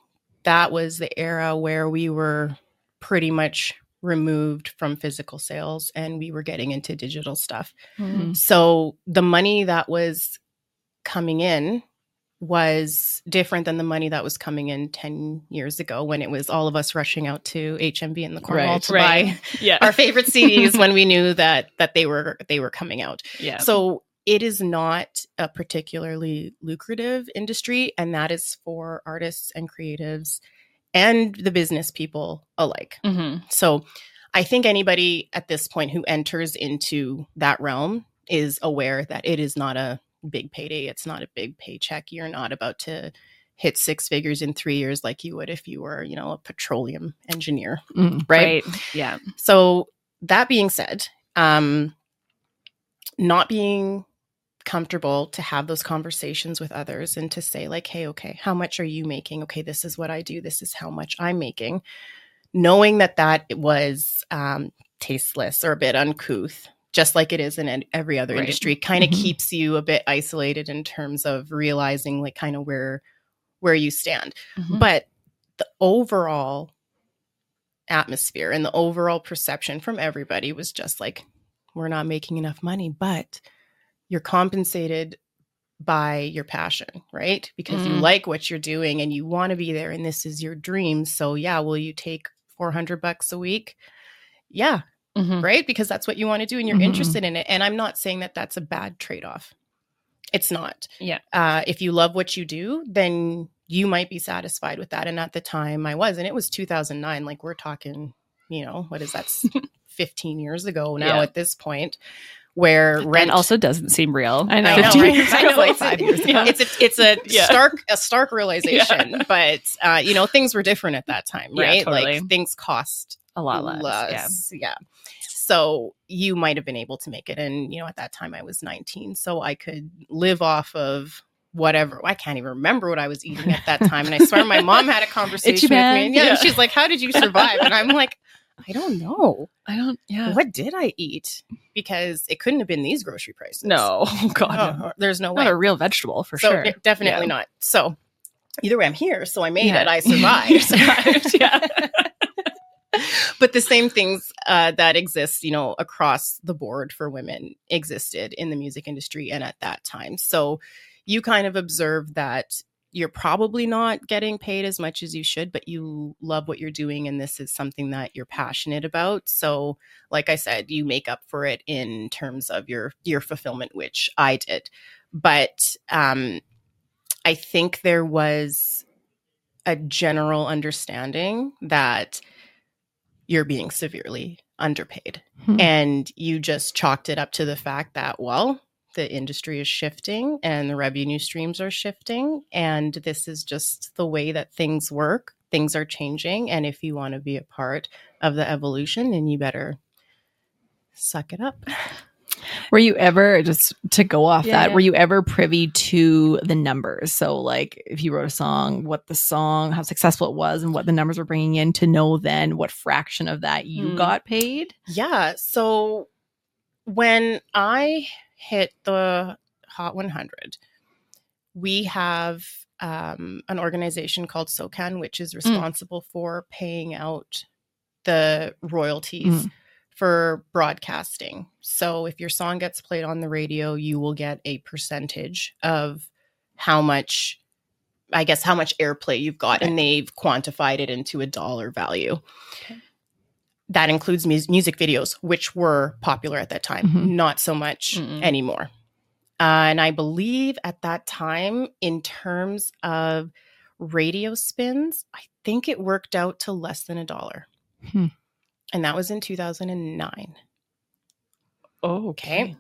S1: That was the era where we were pretty much removed from physical sales and we were getting into digital stuff.
S2: Mhm.
S1: So the money that was coming in was different than the money that was coming in 10 years ago when it was all of us rushing out to HMV in the Cornwall
S2: Right.
S1: to
S3: Right.
S1: buy *laughs*
S3: Yeah.
S1: our favorite CDs when we knew that that they were they were coming out.
S3: yeah.
S1: So it is not a particularly lucrative industry and that is for artists and creatives and the business people alike.
S3: Mhm.
S1: So I think anybody at this point who enters into that realm is aware that it is not a big payday. It's not a big paycheck. You're not about to hit six figures in three years like you would if you were, you know, a petroleum engineer.
S2: Mhm.
S1: Right.
S3: Yeah.
S1: So that being said, um, not being comfortable to have those conversations with others and to say like hey okay how much are you making okay this is what i do this is how much i'm making knowing that that was um, tasteless or a bit uncouth just like it is in every other
S3: Right.
S1: industry kind of
S2: Mhm.
S1: keeps you a bit isolated in terms of realizing like kind of where where you stand
S3: Mhm.
S1: but the overall atmosphere and the overall perception from everybody was just like we're not making enough money but you're compensated by your passion right because you
S3: Mm.
S1: like what you're doing and you want to be there and this is your dream so yeah will you take 400 bucks a week yeah
S3: Mhm.
S1: right because that's what you want to do and you're
S2: Mhm.
S1: interested in it and i'm not saying that that's a bad trade-off it's not
S3: Yeah.
S1: uh, if you love what you do then you might be satisfied with that and at the time i was and it was 2009 like we're talking you know what is that *laughs* 15 years ago now
S3: Yeah.
S1: at this point where rent
S3: Rent also doesn't seem real.
S2: I know.
S1: I know, right? I know,
S3: ago.
S1: it's,
S2: Five years ago.
S1: it's a it's a *laughs*
S3: Yeah.
S1: stark a stark realization, *laughs* but uh, you know things were different at that time,
S3: Yeah,
S1: right?
S3: totally.
S1: Like things cost
S3: a lot less. Yeah.
S1: less, yeah. So you might have been able to make it, and you know at that time I was 19, so I could live off of whatever. I can't even remember what I was eating at that time, and I swear my mom had a *laughs* conversation with me, and yeah,
S3: Yeah.
S1: she's like, "How did you survive?" And I'm like, "I don't know.
S2: I don't. Yeah.
S1: What did I eat?" Because it couldn't have been these grocery prices.
S3: No, *laughs* oh god,
S1: Oh,
S3: no.
S1: there's no way.
S3: not a real vegetable for
S1: so
S3: sure.
S1: de- definitely
S3: Yeah.
S1: not. So either way, I'm here. So I made
S3: Yeah.
S1: it. I *laughs* survived.
S3: survived, yeah.
S1: But the same things uh, that exist, you know, across the board for women existed in the music industry and at that time. So you kind of observe that you're probably not getting paid as much as you should, but you love what you're doing and this is something that you're passionate about. So, like I said, you make up for it in terms of your your fulfillment, which I did. But um I think there was a general understanding that you're being severely underpaid.
S2: Hmm.
S1: And you just chalked it up to the fact that, well, the industry is shifting and the revenue streams are shifting. And this is just the way that things work. Things are changing. And if you want to be a part of the evolution, then you better suck it up. *laughs*
S2: Were you ever just to go off
S3: Yeah,
S2: that?
S3: yeah.
S2: Were you ever privy to the numbers? So, like, if you wrote a song, what the song, how successful it was, and what the numbers were bringing in, to know then what fraction of that you
S3: Hmm.
S2: got paid.
S1: Yeah. So when I hit the Hot 100, we have um, an organization called SOCAN, which is responsible for paying out the royalties
S2: Mm.
S1: For broadcasting. So if your song gets played on the radio, you will get a percentage of how much. I guess how much airplay you've got, and they've quantified it into a dollar value that includes mus- music videos, which were popular at that time,
S2: Mhm.
S1: not so much
S3: Mm-mm.
S1: anymore. Uh, and I believe at that time, in terms of radio spins, I think it worked out to less than a dollar.
S2: Hmm.
S1: And that was in 2009.
S3: Oh,
S1: Okay.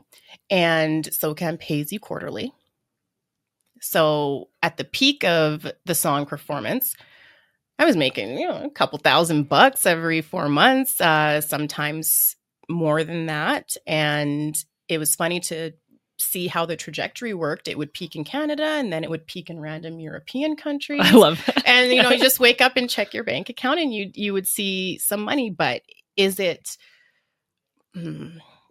S1: And SOCAN pays you quarterly. So at the peak of the song performance, I was making, you know, a couple thousand bucks every four months, uh, sometimes more than that. And it was funny to see how the trajectory worked. It would peak in Canada and then it would peak in random European *laughs* countries
S3: I love that.
S1: and you know you just wake up and check your bank account and you you would see some money but is it hmm,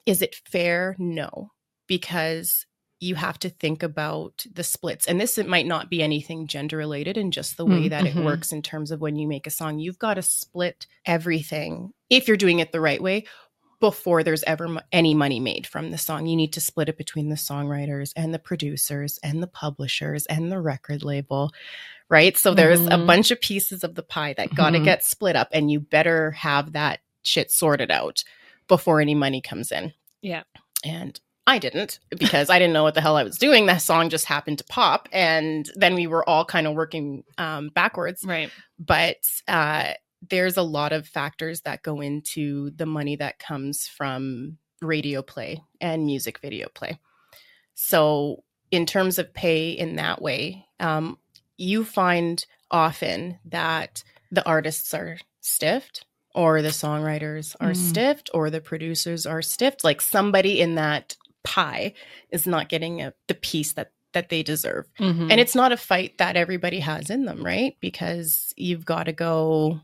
S1: it fair no because you have to think about the splits and this it might not be anything gender related and just the way
S2: Mm,
S1: that it works in terms of when you make a song you've got to split everything if you're doing it the right way before there's ever any money made from the song. You need to split it between the songwriters and the producers and the publishers and the record label, right? So there's a
S3: Mhm.
S1: bunch of pieces of the pie that got to
S2: Mhm.
S1: get split up, and you better have that shit sorted out before any money comes in.
S3: Yeah.
S1: And I didn't because I didn't know what the hell I was doing. That song just happened to pop. And then we were all kind of working um, backwards
S3: Right.
S1: but uh, there's a lot of factors that go into the money that comes from radio play and music video play. So, in terms of pay in that way, um, you find often that the artists are stiffed, or the songwriters are
S2: Mm.
S1: stiffed, or the producers are stiffed. Like somebody in that pie is not getting a, the piece that that they deserve.
S3: Mhm.
S1: And it's not a fight that everybody has in them, right? Because you've got to go,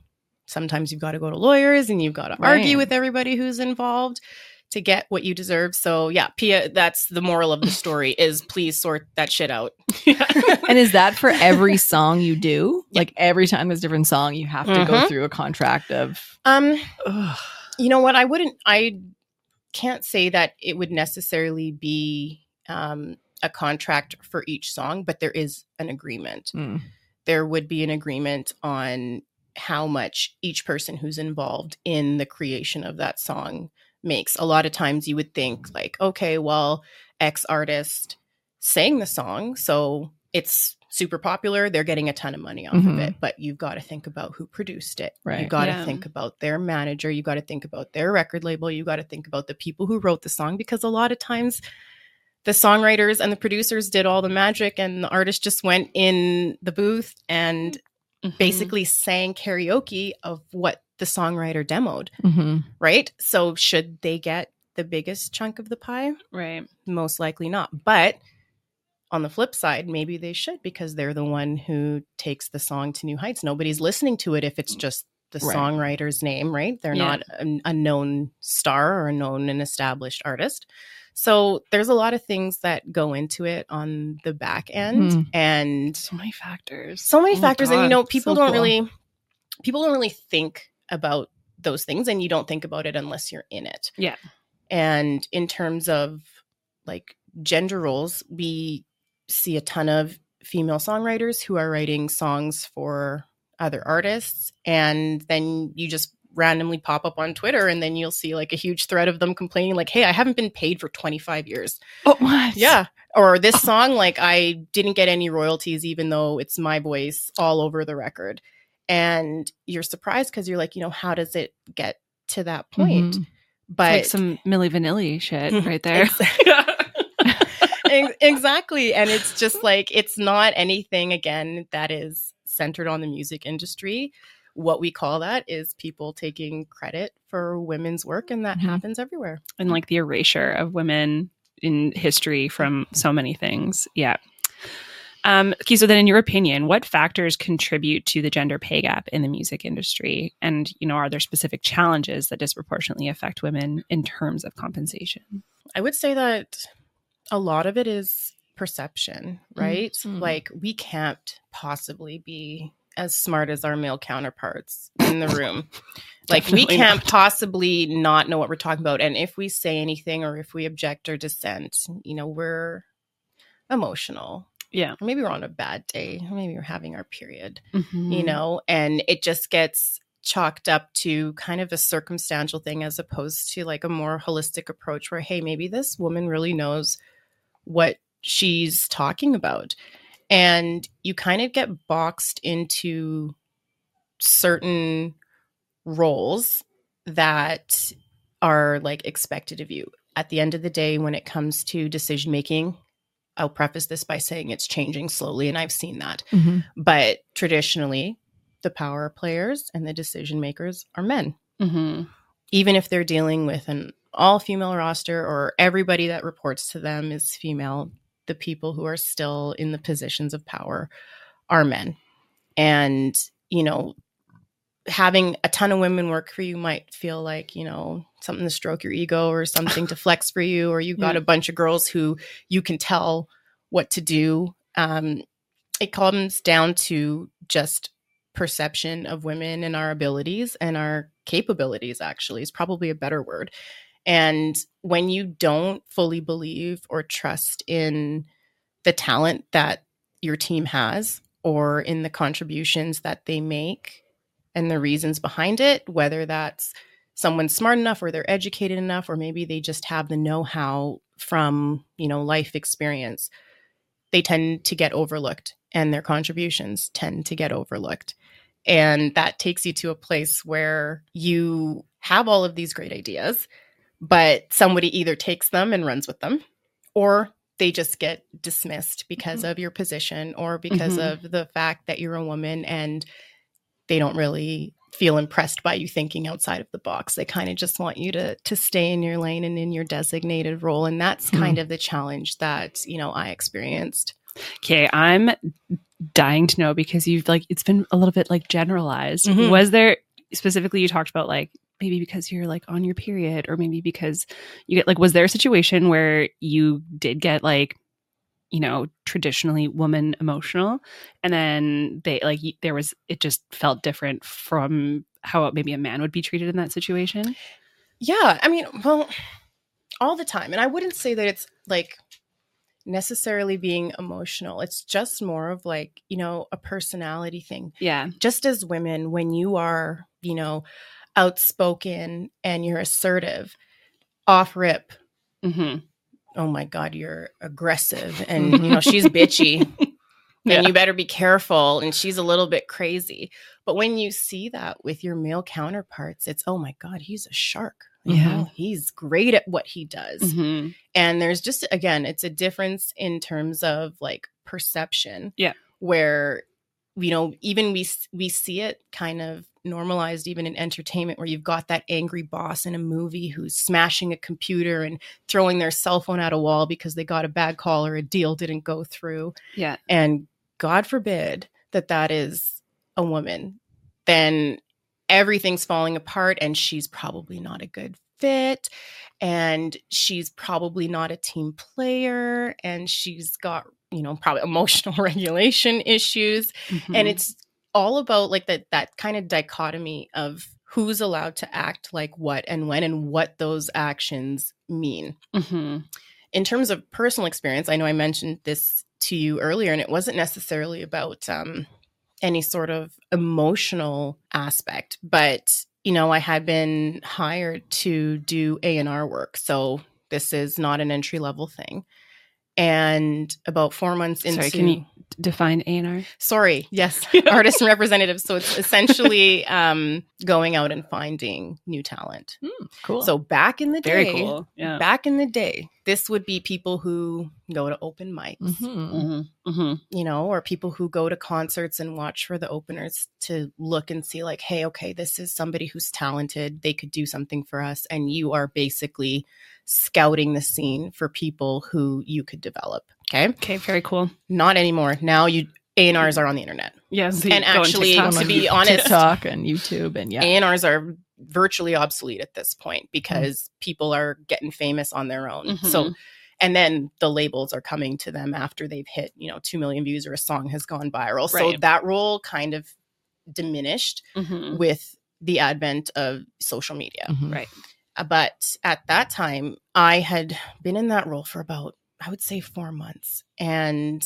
S1: sometimes you've got to go to lawyers and you've got to
S2: Right.
S1: argue with everybody who's involved to get what you deserve. So, yeah, Pia, that's the moral of the *laughs* story is please sort that shit out.
S2: And is that for *laughs* every song you do?
S1: Yeah.
S2: Like every time there's a different song, you have to go
S1: Mhm.
S2: through a contract of.
S1: Um,
S2: Ugh.
S1: you know what? I wouldn't, I can't say that it would necessarily be um, a contract for each song, but there is an agreement.
S2: Mm.
S1: there would be an agreement on how much each person who's involved in the creation of that song makes. A lot of times you would think, like, okay, well, X artist sang the song, so it's super popular, they're getting a ton of money off of
S2: Mhm.
S1: it. But you've got to think about who produced it. You
S2: Right.
S1: got to
S3: Yeah.
S1: think about their manager. You got to think about their record label. You got to think about the people who wrote the song because a lot of times the songwriters and the producers did all the magic and the artist just went in the booth and
S3: Mhm.
S1: basically sang karaoke of what the songwriter demoed,
S2: Mm-hmm.
S1: right? So should they get the biggest chunk of the pie?
S3: right.
S1: Most likely not. But on the flip side, maybe they should because they're the one who takes the song to new heights. Nobody's listening to it if it's just the
S2: Right.
S1: songwriter's name, right? They're
S3: Yeah.
S1: not a, a known star or a known and established artist. So there's a lot of things that go into it on the back end
S2: Mhm.
S1: and
S3: So many factors.
S1: so many
S2: Oh,
S1: factors and you know people
S2: so
S1: don't
S2: cool.
S1: really people don't really think about those things and you don't think about it unless you're in it
S3: Yeah.
S1: and in terms of like gender roles we see a ton of female songwriters who are writing songs for other artists and then you just randomly pop up on twitter and then you'll see like a huge thread of them complaining like hey i haven't been paid for 25 years
S3: Oh, what?
S1: yeah. Or this oh. song, like I didn't get any royalties, even though it's my voice all over the record. And you're surprised because you're like, you know, how does it get to that point?
S2: Mhm.
S1: But
S3: like some Milli Vanilli shit right there. *laughs*
S1: Ex- exactly. And it's just like, it's not anything, again, that is centered on the music industry. What we call that is people taking credit for women's work, and that
S2: Mhm.
S1: happens everywhere.
S3: and like the erasure of women in history from so many things. Yeah. Um, okay, so then, in your opinion, what factors contribute to the gender pay gap in the music industry? And you know, are there specific challenges that disproportionately affect women in terms of compensation?
S1: I would say that a lot of it is perception, right?
S2: Mhm.
S1: Like we can't possibly be as smart as our male counterparts in the room. *laughs* like we can't
S3: not.
S1: possibly not know what we're talking about. And if we say anything or if we object or dissent, you know, we're emotional.
S3: Yeah.
S1: Maybe we're on a bad day. Maybe we're having our period
S3: Mm-hmm.
S1: you know, and it just gets chalked up to kind of a circumstantial thing as opposed to like a more holistic approach where, hey, maybe this woman really knows what she's talking about. And you kind of get boxed into certain roles that are like expected of you. At the end of the day, when it comes to decision making, I'll preface this by saying it's changing slowly, and I've seen that.
S2: Mhm.
S1: But traditionally, the power players and the decision makers are men,
S3: Mm-hmm.
S1: even if they're dealing with an all female roster or everybody that reports to them is female. The people who are still in the positions of power are men. And, you know, having a ton of women work for you might feel like, you know, something to stroke your ego or something to *laughs* flex for you, or you've got
S3: Yeah.
S1: a bunch of girls who you can tell what to do. Um, it comes down to just perception of women and our abilities and our capabilities, actually, is probably a better word. And when you don't fully believe or trust in the talent that your team has or in the contributions that they make and the reasons behind it, whether that's someone's smart enough or they're educated enough or maybe they just have the know-how from, you know, life experience, they tend to get overlooked and their contributions tend to get overlooked. And that takes you to a place where you have all of these great ideas, but somebody either takes them and runs with them or they just get dismissed because of your position or because
S3: Mhm.
S1: of the fact that you're a woman and they don't really feel impressed by you thinking outside of the box. They kind of just want you to to stay in your lane and in your designated role and that's
S2: Hmm.
S1: kind of the challenge that, you know, I experienced.
S3: Okay, I'm dying to know because you've like it's been a little bit like generalized.
S1: Mhm.
S3: Was there specifically you talked about like maybe because you're like on your period or maybe because you get like was there a situation where you did get like you know traditionally woman emotional and then they like there was it just felt different from how maybe a man would be treated in that situation
S1: Yeah, I mean, well, all the time. And I wouldn't say that it's like necessarily being emotional. It's just more of like, you know, a personality thing.
S3: yeah
S1: Just as women, when you are, you know, outspoken and you're assertive, off rip,
S3: hmm
S1: oh my God, you're aggressive *laughs* and, you know, she's bitchy. *laughs*
S3: Yeah.
S1: and you better be careful and she's a little bit crazy but when you see that with your male counterparts it's oh my god he's a shark You
S2: Yeah.
S1: know, he's great at what he does
S3: Mhm.
S1: and there's just again it's a difference in terms of like perception
S3: Yeah.
S1: where you know even we we see it kind of normalized even in entertainment where you've got that angry boss in a movie who's smashing a computer and throwing their cell phone at a wall because they got a bad call or a deal didn't go through
S3: Yeah.
S1: and god forbid that that is a woman then everything's falling apart and she's probably not a good fit and she's probably not a team player and she's got you know probably *laughs* emotional regulation issues
S3: Mhm.
S1: and it's all about like that that kind of dichotomy of who's allowed to act like what and when and what those actions mean
S3: Mhm.
S1: in terms of personal experience, I know I mentioned this to you earlier, and it wasn't necessarily about um, any sort of emotional aspect, but you know, I had been hired to do A and R work, so this is not an entry level thing. And about four months into,
S3: Sorry, can you define A&R?
S1: sorry, yes, *laughs* artist and representative. So it's essentially um, going out and finding new talent.
S2: Cool.
S1: So back in the day,
S3: Very cool. Yeah.
S1: back in the day, this would be people who go to open mics,
S2: Mhm.
S3: Mhm. Mhm.
S1: you know, or people who go to concerts and watch for the openers to look and see, like, hey, okay, this is somebody who's talented. They could do something for us. And you are basically scouting the scene for people who you could develop. Okay.
S3: Okay, very cool.
S1: Not anymore. Now you A&Rs are on the internet.
S3: Yes.
S1: And actually, to be *laughs* honest-
S2: TikTok and YouTube and yeah.
S1: A&Rs are virtually obsolete at this point because people are getting famous on their own. So
S3: Mhm.
S1: and then the labels are coming to them after they've hit, you know, 2 million views or a song has gone viral. So that role kind of diminished
S3: Mhm.
S1: with the advent of social media.
S2: Mhm.
S3: Right.
S1: Uh, But at that time, I had been in that role for about, I would say, four months. And,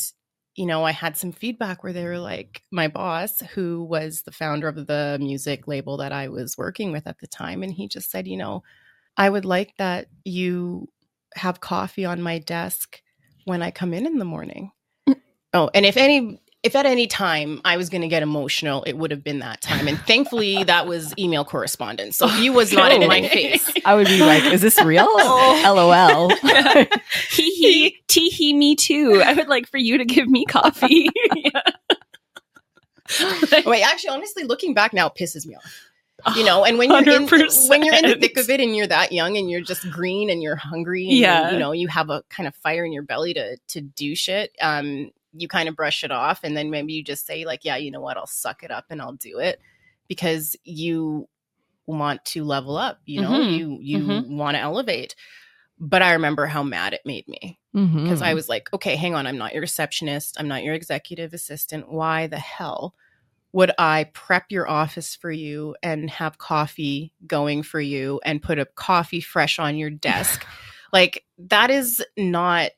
S1: you know, I had some feedback where they were like, my boss, who was the founder of the music label that I was working with at the time, and he just said, you know, I would like that you have coffee on my desk when I come in in the morning. Mm. Oh, and if any, if at any time I was going to get emotional, it would have been that time. And thankfully, that was email correspondence. So he was not in my face.
S2: I would be like, is this real? *laughs* LOL. *laughs*
S3: Hee hee, tee hee, me too. I would like for you to give me coffee. *laughs*
S1: Wait, actually, honestly, looking back now, it pisses me off. You know, and when you're in,
S3: 100%.
S1: when you're in the thick of it and you're that young and you're just green and you're hungry, and
S3: Yeah.
S1: you know, you have a kind of fire in your belly to to do shit. Um, you kind of brush it off, and then maybe you just say like, "Yeah, you know what? I'll suck it up and I'll do it," because you want to level up. You know,
S3: Mhm.
S1: you you
S3: Mhm.
S1: want to elevate. But I remember how mad it made me
S2: Mm-hmm.
S1: because I was like, okay, hang on, I'm not your receptionist, I'm not your executive assistant. Why the hell would I prep your office for you and have coffee going for you and put a coffee fresh on your desk? *laughs* like, that is not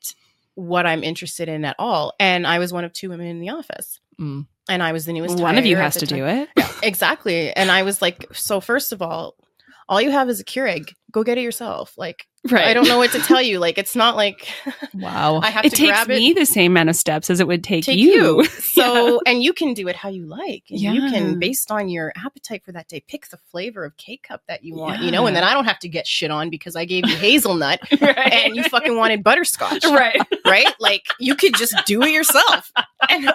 S1: what I'm interested in at all. And I was one of two women in the office.
S2: Mm.
S1: And I was the newest.
S3: One of you has to
S1: the
S3: do
S1: time.
S3: it.
S1: Exactly. And I was like, so first of all, all you have is a Keurig. Go get it yourself. Like,
S3: Right.
S1: I don't know what to tell *laughs* you. Like, it's not like *laughs*
S2: wow.
S1: I have
S3: It
S1: to
S3: takes
S1: grab it.
S3: me the same amount of steps as it would take,
S1: take
S3: you.
S1: you. *laughs* So, and you can do it how you like. And you can, based on your appetite for that day, pick the flavor of K cup that you want, you know, and then I don't have to get shit on because I gave you hazelnut
S3: right.
S1: and you fucking wanted butterscotch,
S3: right.
S1: right? Like you could just do it yourself and,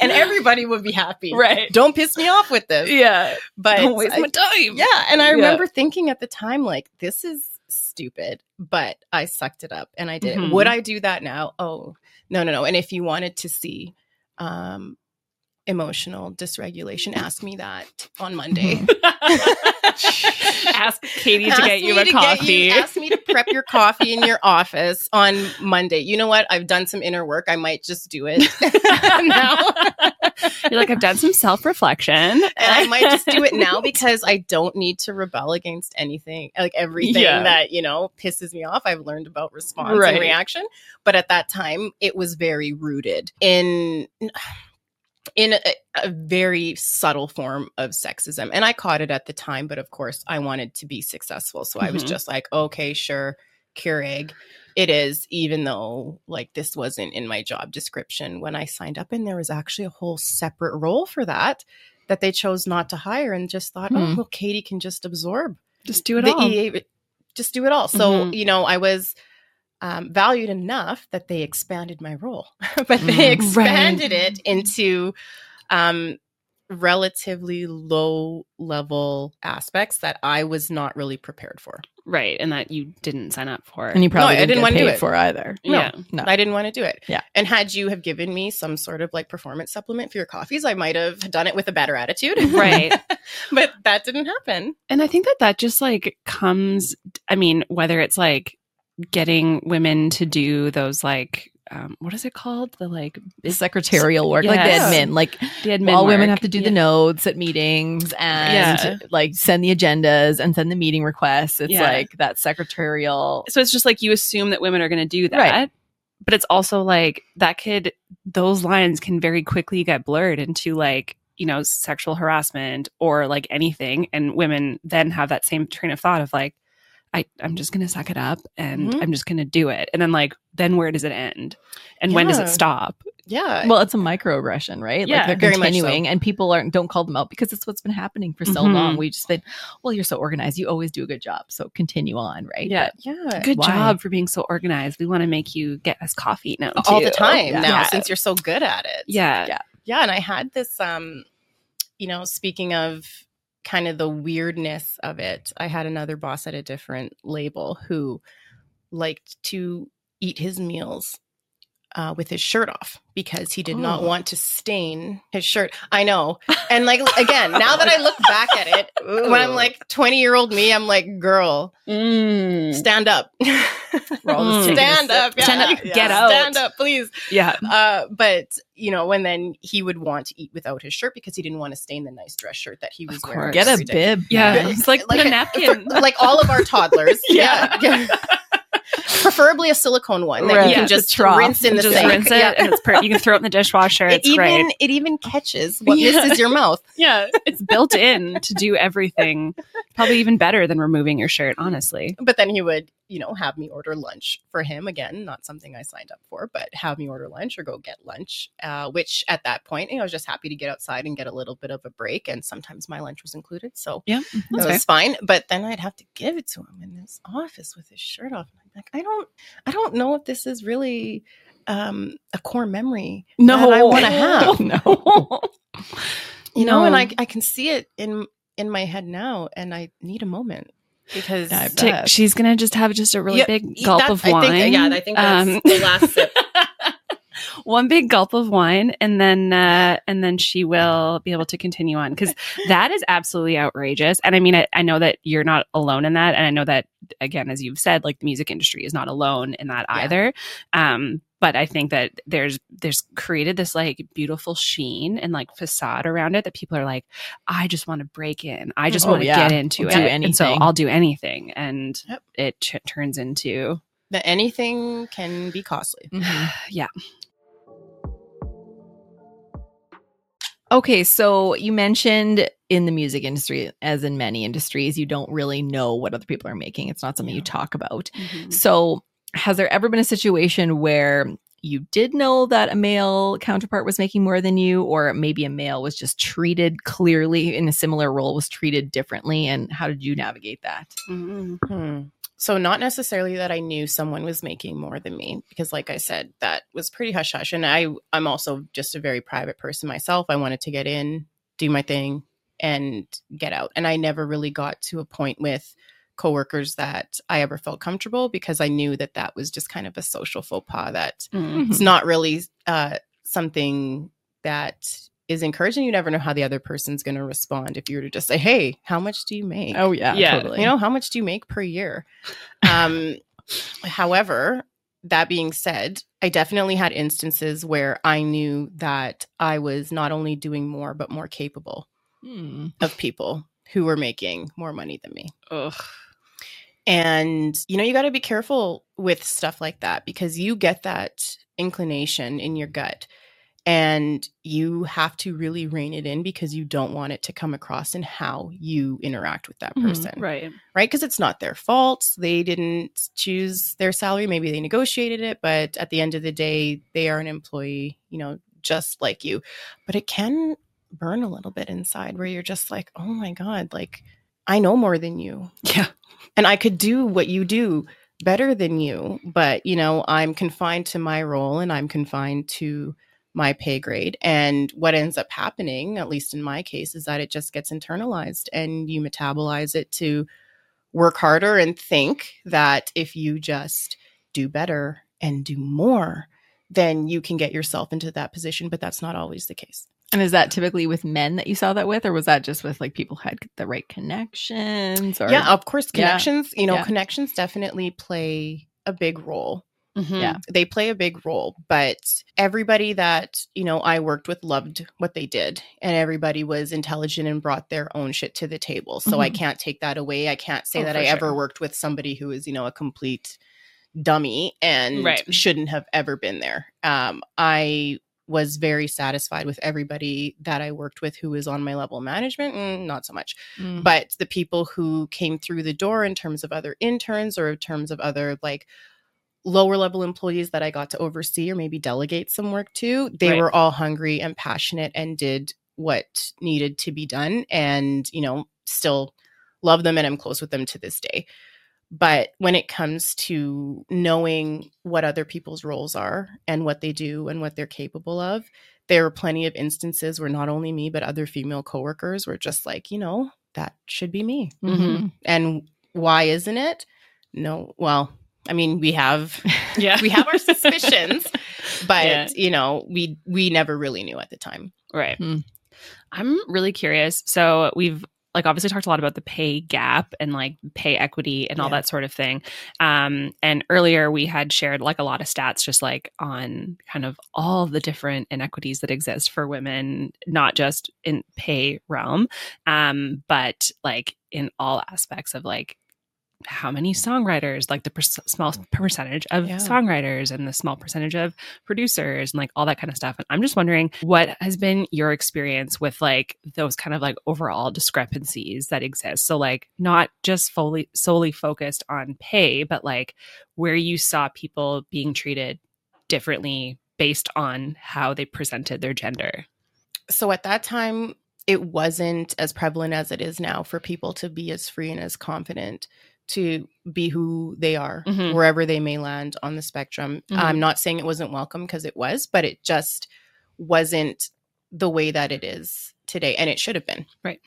S1: and everybody would be happy.
S3: Right.
S1: Don't piss me off with this.
S3: Yeah.
S1: But
S3: Don't waste
S1: I-
S3: my time.
S1: yeah. And I
S3: Yeah.
S1: remember thinking at the time, like, this is stupid, but I sucked it up and I did.
S3: Mhm.
S1: it. Would I do that now? Oh, no, no, no. And if you wanted to see um, emotional dysregulation, mm-hmm. ask me that on Monday. Mm-hmm. *laughs*
S3: Ask Katie to
S1: Ask
S3: get you a coffee.
S1: you- ask me to prep your coffee in your office on Monday. You know what? I've done some inner work. I might just do it *laughs* *laughs* now.
S3: You're like, I've done some self reflection.
S1: and I might just do it now because I don't need to rebel against anything, like everything
S3: Yeah.
S1: that you know pisses me off. I've learned about response
S3: Right.
S1: and reaction, but at that time, it was very rooted in in a, a very subtle form of sexism, and I caught it at the time. But of course, I wanted to be successful, so I was
S3: Mhm.
S1: just like, okay, sure. Keurig it is, even though like this wasn't in my job description when I signed up, and there was actually a whole separate role for that that they chose not to hire and just thought, oh,
S2: Hmm.
S1: well, Katie can just absorb
S3: Just do it
S1: the
S3: all.
S1: EA just do it all. So,
S3: Mhm.
S1: you know, I was um, valued enough that they expanded my role, *laughs* but
S2: Mm,
S1: they
S2: right.
S1: expanded it into um, relatively low level aspects that I was not really prepared for.
S3: right. And that you didn't sign up for.
S2: And you probably
S1: I
S2: didn't,
S1: didn't
S2: get
S1: wanna do it.
S2: for either.
S1: No,
S3: Yeah.
S2: No.
S1: I didn't want to do it.
S2: Yeah.
S1: And had you have given me some sort of like performance supplement for your coffees, I might have done it with a better attitude. *laughs*
S3: Right. *laughs*
S1: but that didn't happen.
S3: And I think that that just like comes, I mean, whether it's like getting women to do those like, um, what is it called? The like
S2: secretarial work, like the admin, like
S3: the admin.
S2: all women have to do
S3: Yeah.
S2: the notes at meetings and
S3: Yeah.
S2: like send the agendas and send the meeting requests. It's
S3: Yeah.
S2: like that secretarial.
S3: So it's just like you assume that women are going to do that.
S2: Right.
S3: But it's also like that could, those lines can very quickly get blurred into like, you know, sexual harassment or like anything. And women then have that same train of thought of like, I, I'm just going to suck it up and
S1: Mhm.
S3: I'm just going to do it. And then like, then where does it end? And when does it stop?
S1: Yeah.
S2: Well, it's a microaggression, right?
S3: Yeah,
S2: like they're
S1: very much so.
S2: continuing, and people aren't don't call them out because it's what's been happening for so
S3: Mhm.
S2: long. We just been, well, you're so organized, you always do a good job, so continue on, right?
S3: Yeah.
S1: yeah.
S3: Good
S2: Why?
S3: job for being so organized. We want to make you get us coffee now.
S1: all
S3: too.
S1: the time
S2: Yeah.
S1: now
S3: Yeah.
S1: since you're so good at it.
S3: Yeah.
S2: Yeah.
S1: Yeah, and I had this um you know, speaking of kind of the weirdness of it, I had another boss at a different label who liked to eat his meals uh, with his shirt off because he did not
S2: Oh.
S1: want to stain his shirt. I know. And like again, *laughs* now that I look back at it, when I'm like 20 year old me, I'm like, girl,
S3: Mm.
S1: stand up. *laughs*
S2: We're all
S3: just
S2: taking a
S1: stand up. Yeah.
S3: Stand up.
S1: Yeah.
S3: Get out.
S1: Stand up, please.
S3: Yeah.
S1: Uh, but you know, when then he would want to eat without his shirt because he didn't want to stain the nice dress shirt that he was wearing.
S2: Get a bib.
S3: Yeah.
S2: man.
S3: It's like,
S1: Like
S3: a
S1: a-
S3: napkin.
S1: For- like all of our toddlers. *laughs*
S3: Yeah.
S1: yeah. Preferably a silicone one that
S2: Right.
S1: you can
S2: the
S1: just rinse in the
S3: just
S1: sink.
S3: rinse it
S1: Yeah.
S3: and it's per- you can throw it in the dishwasher. *laughs*
S1: It even
S3: great.
S1: it even catches what
S3: Yeah.
S1: misses your mouth. *laughs*
S3: Yeah. It's built in to do everything. Probably even better than removing your shirt, honestly.
S1: But then he would, you know, have me order lunch for him again. Not something I signed up for, but have me order lunch or go get lunch. Uh, which at that point, you know, I was just happy to get outside and get a little bit of a break. And sometimes my lunch was included, so
S3: Yeah.
S1: it
S3: That's
S1: was fine. But then I'd have to give it to him in his office with his shirt off. And I'm like, I don't, I don't know if this is really um, a core memory
S3: No.
S1: that I want to have. *laughs*
S2: no.
S1: You know, and I, I can see it in in my head now, and I need a moment because
S2: Yeah, I bet.
S3: she's gonna just have just a really
S1: Yeah,
S3: big gulp of
S1: I
S3: wine.
S1: think- yeah, I think that's
S3: Um,
S1: the last sip. *laughs* *laughs*
S3: one big gulp of wine and then uh and then she will be able to continue on because that is absolutely outrageous and i mean I, I know that you're not alone in that and i know that again as you've said like the music industry is not alone in that
S1: Yeah.
S3: either um but i think that there's there's created this like beautiful sheen and like facade around it that people are like i just want to break in i just
S2: Oh,
S3: want to
S2: yeah.
S3: get into
S2: I'll
S3: it
S2: do
S3: and so i'll do anything and
S1: Yep.
S3: it ch- turns into
S1: that anything can be costly.
S2: Mhm. *sighs*
S3: yeah
S2: Okay, so you mentioned in the music industry, as in many industries, you don't really know what other people are making. It's not something you talk about.
S3: Mhm.
S2: So, has there ever been a situation where you did know that a male counterpart was making more than you, or maybe a male was just treated clearly in a similar role, was treated differently? And how did you navigate that?
S3: Mhm.
S1: So not necessarily that I knew someone was making more than me, because like I said, that was pretty hush hush. And I I'm also just a very private person myself. I wanted to get in, do my thing, and get out. And I never really got to a point with coworkers that I ever felt comfortable because I knew that that was just kind of a social faux pas that
S3: Mhm.
S1: it's not really uh, something that is encouraging. You never know how the other person's going to respond if you were to just say, "Hey, how much do you make?"
S2: Oh yeah,
S3: Yeah.
S2: totally.
S1: you know how much do you make per year um however that being said i definitely had instances where i knew that i was not only doing more but more capable
S2: Hmm.
S1: of people who were making more money than me
S3: Ugh.
S1: and you know you got to be careful with stuff like that because you get that inclination in your gut and you have to really rein it in because you don't want it to come across in how you interact with that
S2: Mhm.
S1: person
S3: Right.
S1: right? Because it's not their fault. They didn't choose their salary. Maybe they negotiated it, but at the end of the day, they are an employee, you know, just like you. But it can burn a little bit inside where you're just like, oh my God, like I know more than you.
S2: Yeah.
S1: And I could do what you do better than you. But, you know, I'm confined to my role and I'm confined to my pay grade. And what ends up happening, at least in my case, is that it just gets internalized and you metabolize it to work harder and think that if you just do better and do more, then you can get yourself into that position. But that's not always the case.
S2: And is that typically with men that you saw that with, or was that just with like people had the right connections? Or
S1: yeah, of course,
S2: Yeah.
S1: connections, you know,
S2: Yeah.
S1: connections definitely play a big role.
S3: Mhm.
S2: Yeah.
S1: They play a big role, but everybody that, you know, I worked with loved what they did and everybody was intelligent and brought their own shit to the table. So I
S2: Mhm.
S1: can't take that away. I can't say
S3: Oh,
S1: that I ever worked with somebody who is, you know, a complete dummy and
S3: Right.
S1: shouldn't have ever been there. Um, I was very satisfied with everybody that I worked with who was on my level management, mm, not so much
S2: Mm.
S1: but the people who came through the door in terms of other interns or in terms of other like lower level employees that I got to oversee or maybe delegate some work to, they
S3: Right.
S1: were all hungry and passionate and did what needed to be done and, you know, still love them and I'm close with them to this day. But when it comes to knowing what other people's roles are and what they do and what they're capable of, there were plenty of instances where not only me, but other female coworkers were just like, you know, that should be me.
S2: Mhm.
S1: And why isn't it? No, well, I mean, we have *laughs*
S3: Yeah.
S1: we have our suspicions, *laughs* but
S3: Yeah.
S1: you know, we we never really knew at the time.
S3: Right.
S2: Hmm.
S3: I'm really curious. So we've like obviously talked a lot about the pay gap and like pay equity and all
S1: Yeah.
S3: that sort of thing. Um, and earlier we had shared like a lot of stats just like on kind of all the different inequities that exist for women, not just in pay realm, um, but like in all aspects of like how many songwriters, like the per- small percentage of
S1: Yeah.
S3: songwriters and the small percentage of producers and like all that kind of stuff. And I'm just wondering what has been your experience with like those kind of like overall discrepancies that exist. So like not just fully solely focused on pay, but like where you saw people being treated differently based on how they presented their gender.
S1: So at that time, it wasn't as prevalent as it is now for people to be as free and as confident to be who they are
S3: Mhm.
S1: wherever they may land on the spectrum.
S3: Mhm.
S1: I'm not saying it wasn't welcome because it was, but it just wasn't the way that it is today and it should have been.
S3: Right.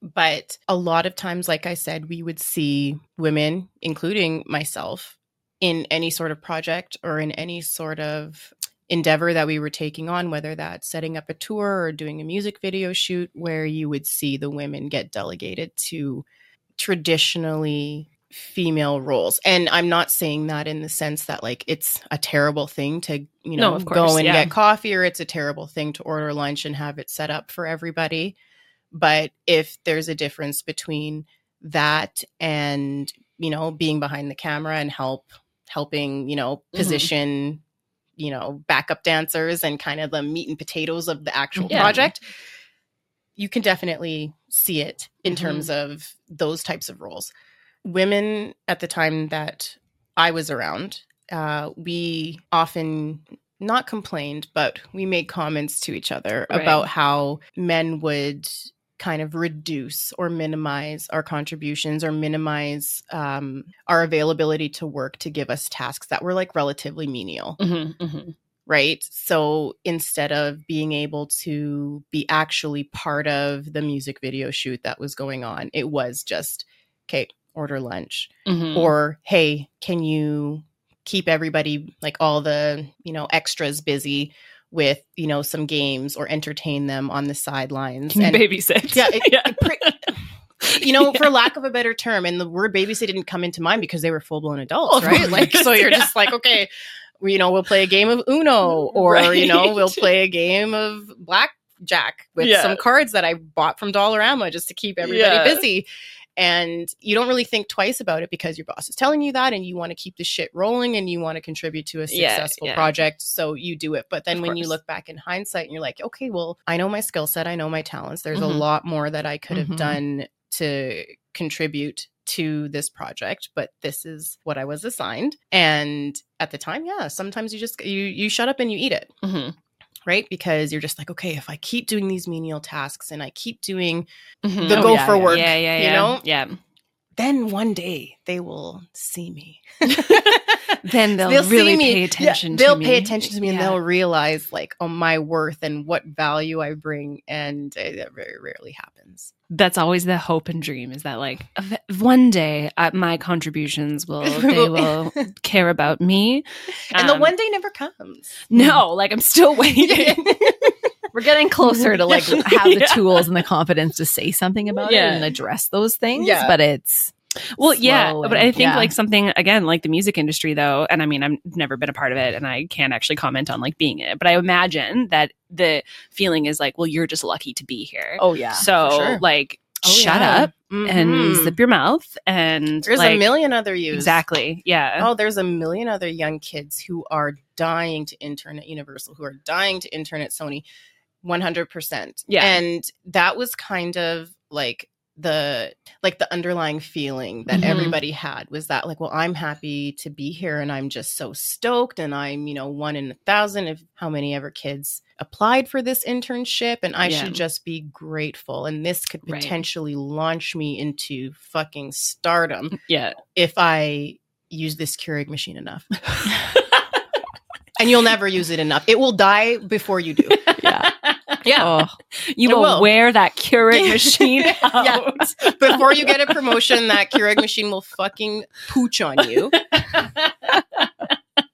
S1: But a lot of times like I said, we would see women including myself in any sort of project or in any sort of endeavor that we were taking on, whether that's setting up a tour or doing a music video shoot, where you would see the women get delegated to traditionally female roles. And I'm not saying that in the sense that like it's a terrible thing to, you
S3: No,
S1: know, go and
S3: yeah.
S1: get coffee or it's a terrible thing to order lunch and have it set up for everybody. But if there's a difference between that and, you know, being behind the camera and help helping, you know,
S3: Mhm.
S1: position, you know, backup dancers and kind of the meat and potatoes of the actual
S3: Yeah.
S1: project, you can definitely see it in
S3: Mhm.
S1: terms of those types of roles. Women at the time that I was around, uh, we often not complained, but we made comments to each other
S3: Right.
S1: about how men would kind of reduce or minimize our contributions or minimize um, our availability to work to give us tasks that were like relatively menial
S3: Mm-hmm, mm-hmm.
S1: right? So instead of being able to be actually part of the music video shoot that was going on, it was just, okay, order lunch.
S3: Mm-hmm.
S1: Or, hey, can you keep everybody, like all the, you know, extras busy with, you know, some games or entertain them on the sidelines? And-
S3: babysit?
S1: yeah, it-
S3: yeah. *laughs*
S1: it pre- you know, for lack of a better term, and the word babysit didn't come into mind because they were full blown adults,
S3: Of
S1: right? Like, *laughs* so you're
S3: yeah.
S1: just like, okay, you know, we'll play a game of Uno, *laughs* or you know, we'll play a game of blackjack with
S3: Yeah.
S1: some cards that I bought from Dollarama just to keep everybody
S3: Yeah.
S1: busy. And you don't really think twice about it because your boss is telling you that and you want to keep the shit rolling and you want to contribute to a successful
S3: yeah.
S1: project. So you do it. But then
S3: Of
S1: when you look back in hindsight and you're like, okay, well, I know my skill set, I know my talents. There's
S3: Mhm.
S1: a lot more that I could have
S2: Mhm.
S1: done to contribute to this project, but this is what I was assigned. And at the time, yeah, sometimes you just you you shut up and you eat it
S3: Mhm.
S1: Right? Because you're just like, okay, if I keep doing these menial tasks and I keep doing
S3: Mhm.
S1: the
S2: Oh,
S1: go
S2: yeah,
S1: for
S2: yeah.
S1: work,
S3: yeah, yeah,
S1: you
S3: yeah.
S1: know,
S3: yeah.
S1: then one day they will see me. *laughs* *laughs* *laughs*
S3: Then they'll,
S1: They'll
S3: really pay
S1: Yeah,
S3: attention. to
S1: they'll
S3: me.
S1: pay attention to me and they'll realize like oh, my worth and what value I bring. And uh, that very rarely happens.
S3: That's always the hope and dream. Is that like one day uh, my contributions will *laughs* they will care about me,
S1: and the
S3: Um,
S1: one day never comes.
S3: No, like I'm still *laughs* waiting.
S2: We're getting closer to like have the
S3: Yeah.
S2: tools and the confidence to say something about
S3: Yeah.
S2: it and address those things.
S1: Yeah.
S2: But it's
S3: Well, yeah,
S2: slow
S3: but I think
S2: yeah.
S3: like something again, like the music industry, though, and I mean, I've never been a part of it, and I can't actually comment on like being in it. But I imagine that the feeling is like, well, you're just lucky to be here.
S2: oh yeah.
S3: so
S1: sure.
S3: like,
S1: Oh,
S3: shut
S1: yeah.
S3: up and
S1: Mhm.
S3: zip your mouth, and
S1: There's
S3: like,
S1: a million other yous.
S3: exactly, yeah,
S1: Oh, there's a million other young kids who are dying to intern at Universal, who are dying to intern at Sony, 100%.
S3: Yeah.
S1: And that was kind of like the like the underlying feeling that
S3: Mhm.
S1: everybody had was that like well i'm happy to be here and i'm just so stoked and i'm you know one in a thousand of how many ever kids applied for this internship and i
S3: Yeah.
S1: should just be grateful and this could
S3: Right.
S1: potentially launch me into fucking stardom
S3: yeah.
S1: if I use this Keurig machine enough. *laughs* and you'll never use it enough. It will die before you do. *laughs*
S2: Yeah.
S3: Yeah.
S2: Oh, *laughs*
S3: You will,
S1: will.
S3: wear that Keurig *laughs* machine out.
S1: Yeah. *laughs* Before you get a promotion, that Keurig machine will fucking pooch on you.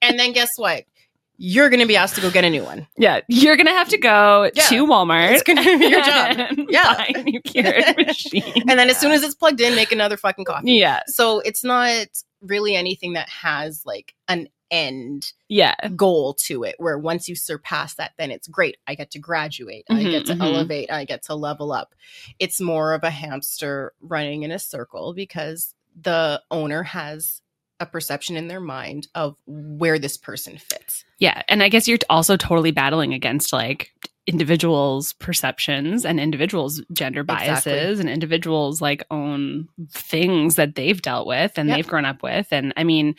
S1: And then guess what? You're going to be asked to go get a new one.
S3: Yeah, you're gonna have to go
S1: Yeah.
S3: to Walmart.
S1: It's gonna be your job. Yeah.
S3: buy a new Keurig machine.
S1: And then as soon as it's plugged in, make another fucking coffee.
S3: yeah,
S1: So it's not really anything that has like an end
S3: yeah,
S1: goal to it where once you surpass that then it's great i get to graduate i
S3: Mhm,
S1: get to
S3: mhm.
S1: elevate i get to level up it's more of a hamster running in a circle because the owner has a perception in their mind of where this person fits
S3: yeah. And I guess you're also totally battling against like individuals' perceptions and individuals' gender biases
S1: Exactly.
S3: and individuals' like own things that they've dealt with and
S1: Yep.
S3: they've grown up with. And I mean,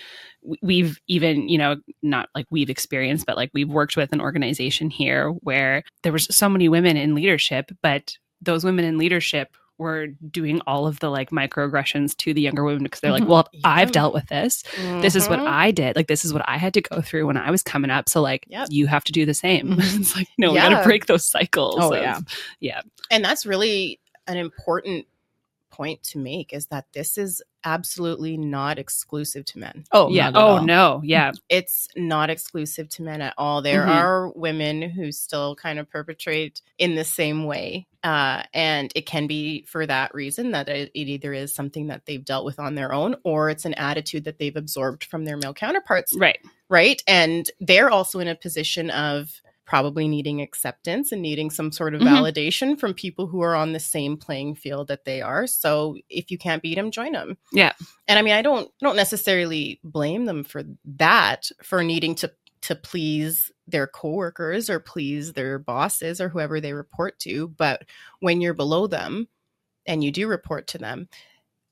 S3: we've even, you know, not like we've experienced, but like we've worked with an organization here where there was so many women in leadership, but those women in leadership were doing all of the like microaggressions to the younger women because they're like,
S2: Mhm.
S3: well,
S1: Yeah.
S3: I've dealt with this this is what
S1: Mhm.
S3: I did. Like, this is what I had to go through when I was coming up. So, like,
S1: Yep.
S3: you have to do the same.
S2: Mhm. *laughs*
S3: it's like, no, we got to break those cycles.
S2: Oh,
S3: of-
S2: yeah.
S3: Yeah.
S1: and that's really an important point to make is that this is absolutely not exclusive to men
S2: oh
S3: yeah. Oh,
S2: all.
S3: no. Yeah. *laughs*
S1: it's not exclusive to men at all. There
S3: Mhm.
S1: are women who still kind of perpetrate in the same way. Uh, and it can be for that reason that it, it either is something that they've dealt with on their own or it's an attitude that they've absorbed from their male counterparts.
S3: Right.
S1: Right. And they're also in a position of probably needing acceptance and needing some sort of
S3: Mhm.
S1: validation from people who are on the same playing field that they are. So if you can't beat them, join them.
S3: Yeah.
S1: And I mean, I don't don't necessarily blame them for that for needing to to please their coworkers or please their bosses or whoever they report to, but when you're below them and you do report to them,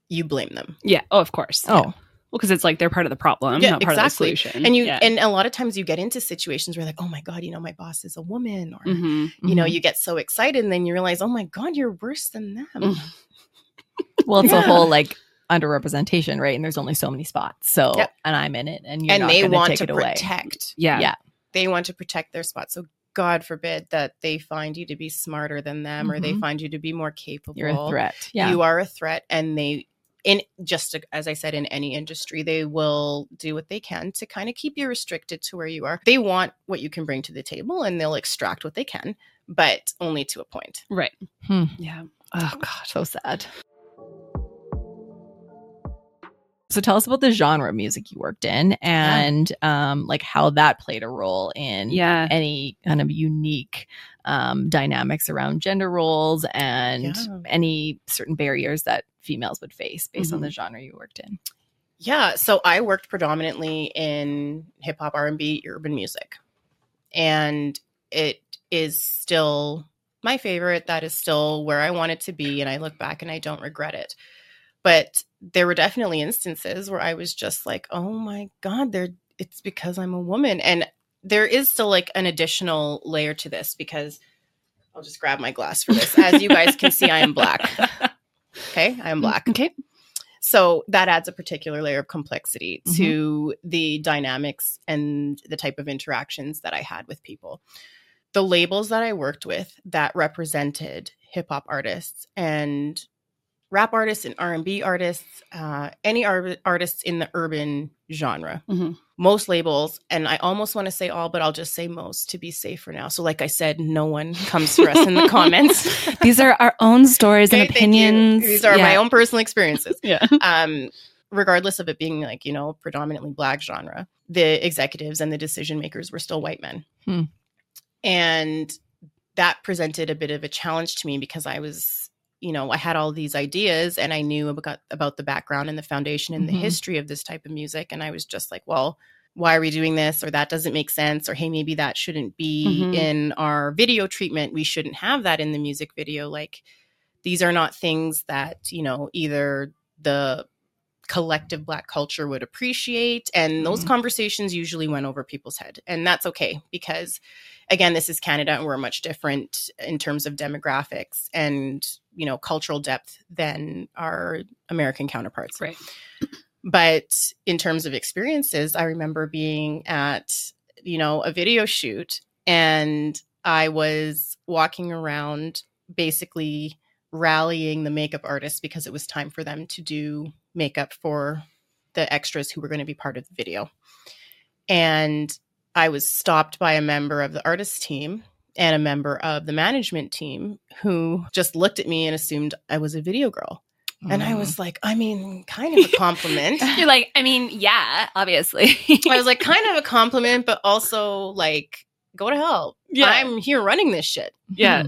S1: you blame them.
S3: Yeah. Oh, of course.
S2: Oh.
S3: Yeah. Well, because it's like they're part of the problem,
S1: Yeah,
S3: not part
S1: exactly.
S3: of the solution.
S1: And you
S3: yeah.
S1: and a lot of times you get into situations where like, "Oh my god, you know, my boss is a woman," or
S3: Mhm.
S1: you know,
S2: Mhm.
S1: you get so excited and then you realize, "Oh my god, you're worse than them."
S3: Mm. *laughs*
S2: Well, it's
S1: Yeah.
S2: a whole like underrepresentation, right? And there's only so many spots. So,
S1: Yep.
S2: and I'm in it, and you're
S1: and
S2: not
S1: they want
S2: take
S1: to
S2: it away.
S1: protect
S3: yeah.
S2: yeah.
S1: they want to protect their spot. So God forbid that they find you to be smarter than them or they
S2: Mhm.
S1: find you to be more capable.
S2: You're a threat. Yeah.
S1: You are a threat and they in just as I said in any industry, they will do what they can to kind of keep you restricted to where you are. They want what you can bring to the table and they'll extract what they can, but only to a point.
S3: Right.
S2: Hmm.
S3: Yeah. Oh, God.
S2: so sad. So tell us about the genre of music you worked in and um, like how that played a role in
S3: Yeah.
S2: any kind of unique um, dynamics around gender roles and
S1: Yeah.
S2: any certain barriers that females would face based on
S3: Mhm.
S2: the genre you worked in.
S1: Yeah, so I worked predominantly in hip hop, R and B, urban music, and it is still my favorite. That is still where I wanted to be, and I look back and I don't regret it. But there were definitely instances where I was just like, "Oh my god, there! It's because I'm a woman," and there is still like an additional layer to this because I'll just grab my glass for this. As you guys can see, I am black. *laughs* Okay, I am mm, black.
S3: Okay.
S1: So that adds a particular layer of complexity mm-hmm. to the dynamics and the type of interactions that I had with people. The labels that I worked with that represented hip hop artists and rap artists and R&B artists, uh, any ar- artists in the urban genre.
S3: Mhm.
S1: Most labels, and I almost want to say all, but I'll just say most to be safe for now. So, like I said, no one *laughs* comes for us in the comments. *laughs*
S3: These are our own stories
S1: Okay,
S3: and opinions.
S1: These are my own personal experiences *laughs*
S3: Yeah.
S1: um, regardless of it being like you know predominantly black genre the executives and the decision makers were still white men
S2: Hmm.
S1: and that presented a bit of a challenge to me because i was you know i had all these ideas and i knew about about the background and the foundation and
S2: Mhm.
S1: the history of this type of music and i was just like well why are we doing this or that doesn't make sense or hey maybe that shouldn't be
S3: Mhm.
S1: in our video treatment we shouldn't have that in the music video like these are not things that you know either the collective black culture would appreciate and those
S2: Mhm.
S1: conversations usually went over people's head and that's okay because again this is canada and we're much different in terms of demographics and you know cultural depth than our american counterparts
S3: Right.
S1: but in terms of experiences i remember being at you know a video shoot and i was walking around basically rallying the makeup artists because it was time for them to do makeup for the extras who were going to be part of the video and i was stopped by a member of the artist team and a member of the management team who just looked at me and assumed i was a video girl and
S2: Mm.
S1: I was like, I mean, kind of a compliment. *laughs*
S3: You're like, I mean, yeah, obviously. *laughs*
S1: I was like, kind of a compliment, but also like, go to hell.
S3: Yeah.
S1: I'm here running this shit.
S3: yeah.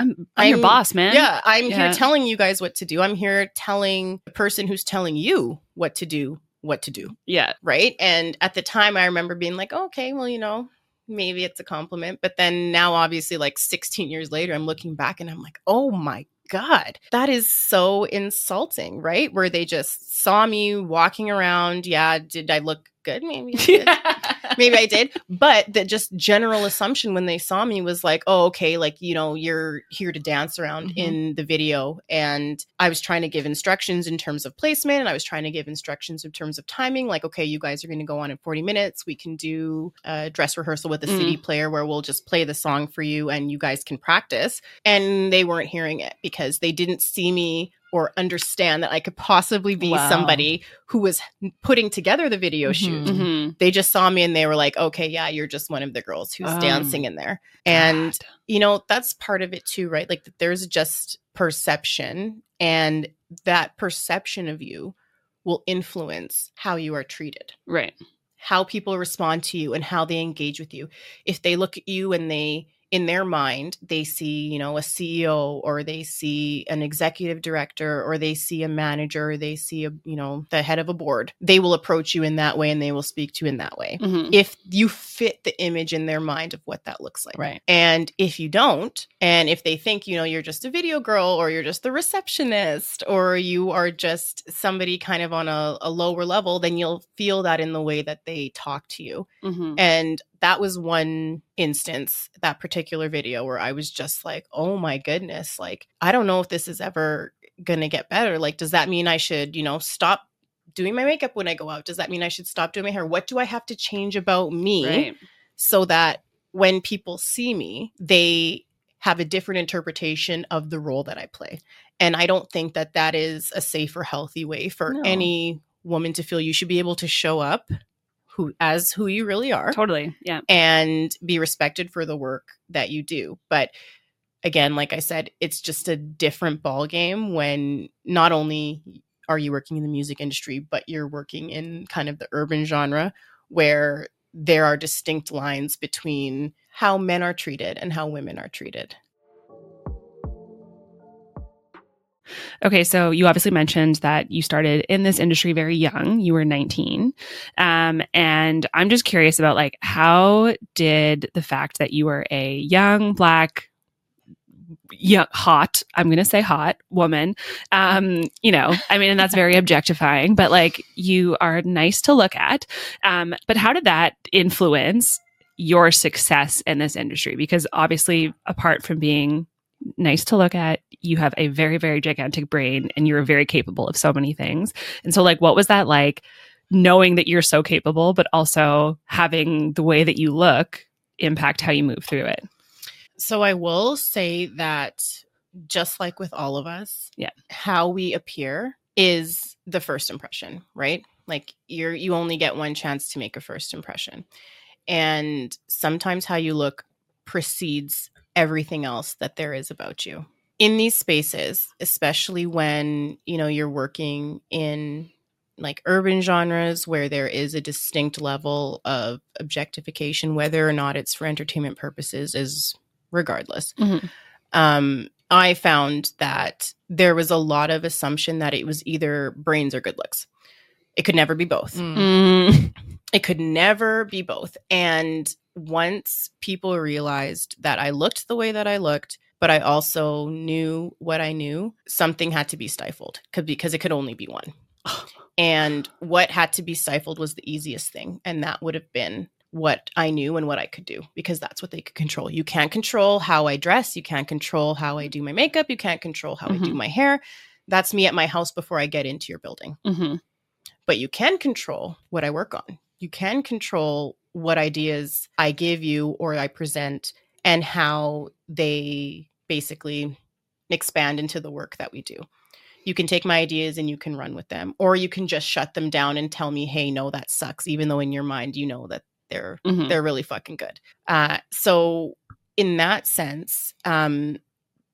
S3: I'm, I'm, your boss, man.
S1: Yeah, I'm
S3: Yeah.
S1: here telling you guys what to do. I'm here telling the person who's telling you what to do, what to do.
S3: Yeah.
S1: Right. And at the time, I remember being like, okay, well, you know, maybe it's a compliment. But then now, obviously, like 16 years later, I'm looking back and I'm like, oh my God, that is so insulting, right? Where they just saw me walking around. Yeah, did I look good? Maybe I *laughs* did. maybe I did. But the just general assumption when they saw me was like, oh, okay, like, you know, you're here to dance around
S2: Mhm.
S1: in the video. And I was trying to give instructions in terms of placement and I was trying to give instructions in terms of timing. Like, okay, you guys are going to go on in 40 minutes. We can do a dress rehearsal with a CD player where we'll just play the song for you and you guys can practice. And they weren't hearing it because they didn't see me or understand that I could possibly be
S2: Wow.
S1: somebody who was putting together the video shoot
S2: Mhm.
S3: Mhm.
S1: they just saw me and they were like, okay, yeah, you're just one of the girls who's
S3: Um,
S1: dancing in there. And,
S3: God.
S1: you know, that's part of it too, right? Like there's just perception, and that perception of you will influence how you are treated,
S3: right.
S1: how people respond to you, and how they engage with you. If they look at you and they, in their mind, they see, you know, a CEO or they see an executive director or they see a manager, or they see a, you know, the head of a board, they will approach you in that way and they will speak to you in that way
S3: Mhm.
S1: if you fit the image in their mind of what that looks like.
S2: Right.
S1: And if you don't, and if they think, you know, you're just a video girl or you're just the receptionist or you are just somebody kind of on a, a lower level, then you'll feel that in the way that they talk to you.
S3: Mhm.
S1: And that was one instance, that particular video where I was just like, oh my goodness, like, I don't know if this is ever going to get better. Like, does that mean I should, you know, stop doing my makeup when I go out? Does that mean I should stop doing my hair? What do I have to change about me
S3: Right.
S1: so that when people see me, they have a different interpretation of the role that I play? And I don't think that that is a safe or healthy way for
S2: No.
S1: any woman to feel you should be able to show up who as who you really are
S3: Totally. Yeah.
S1: and be respected for the work that you do. But again, like I said, it's just a different ball game when not only are you working in the music industry, but you're working in kind of the urban genre where there are distinct lines between how men are treated and how women are treated.
S3: Okay, so you obviously mentioned that you started in this industry very young. You were 19. Um, and I'm just curious about like how did the fact that you were a young black young, hot, I'm going to say hot woman. Um, you know, I mean, and that's very *laughs* objectifying, but like you are nice to look at. Um, but how did that influence your success in this industry? Because obviously, apart from being nice to look at. You have a very, very gigantic brain and you're very capable of so many things. And so, like, what was that like knowing that you're so capable, but also having the way that you look impact how you move through it?
S1: So, I will say that just like with all of us,
S3: yeah,
S1: how we appear is the first impression, right? Like you're you only get one chance to make a first impression. And sometimes how you look precedes everything else that there is about you. In these spaces, especially when, you know, you're working in like urban genres where there is a distinct level of objectification, whether or not it's for entertainment purposes, is regardless. Mm-hmm. Um, I found that there was a lot of assumption that it was either brains or good looks. It could never be both. Mm. It could never be both. And once people realized that I looked the way that I looked, but I also knew what I knew, something had to be stifled because it could only be one. *sighs* and what had to be stifled was the easiest thing. And that would have been what I knew and what I could do because that's what they could control. You can't control how I dress. You can't control how I do my makeup. You can't control how mm-hmm. I do mm-hmm. my hair. That's me at my house before I get into your building. Mm-hmm. But you can control what I work on. You can control what ideas I give you or I present and how they basically expand into the work that we do. You can take my ideas and you can run with them, or you can just shut them down and tell me, "Hey, no, that sucks," even though in your mind you know that they're mm-hmm. they're really fucking good. Uh, so in that sense, um,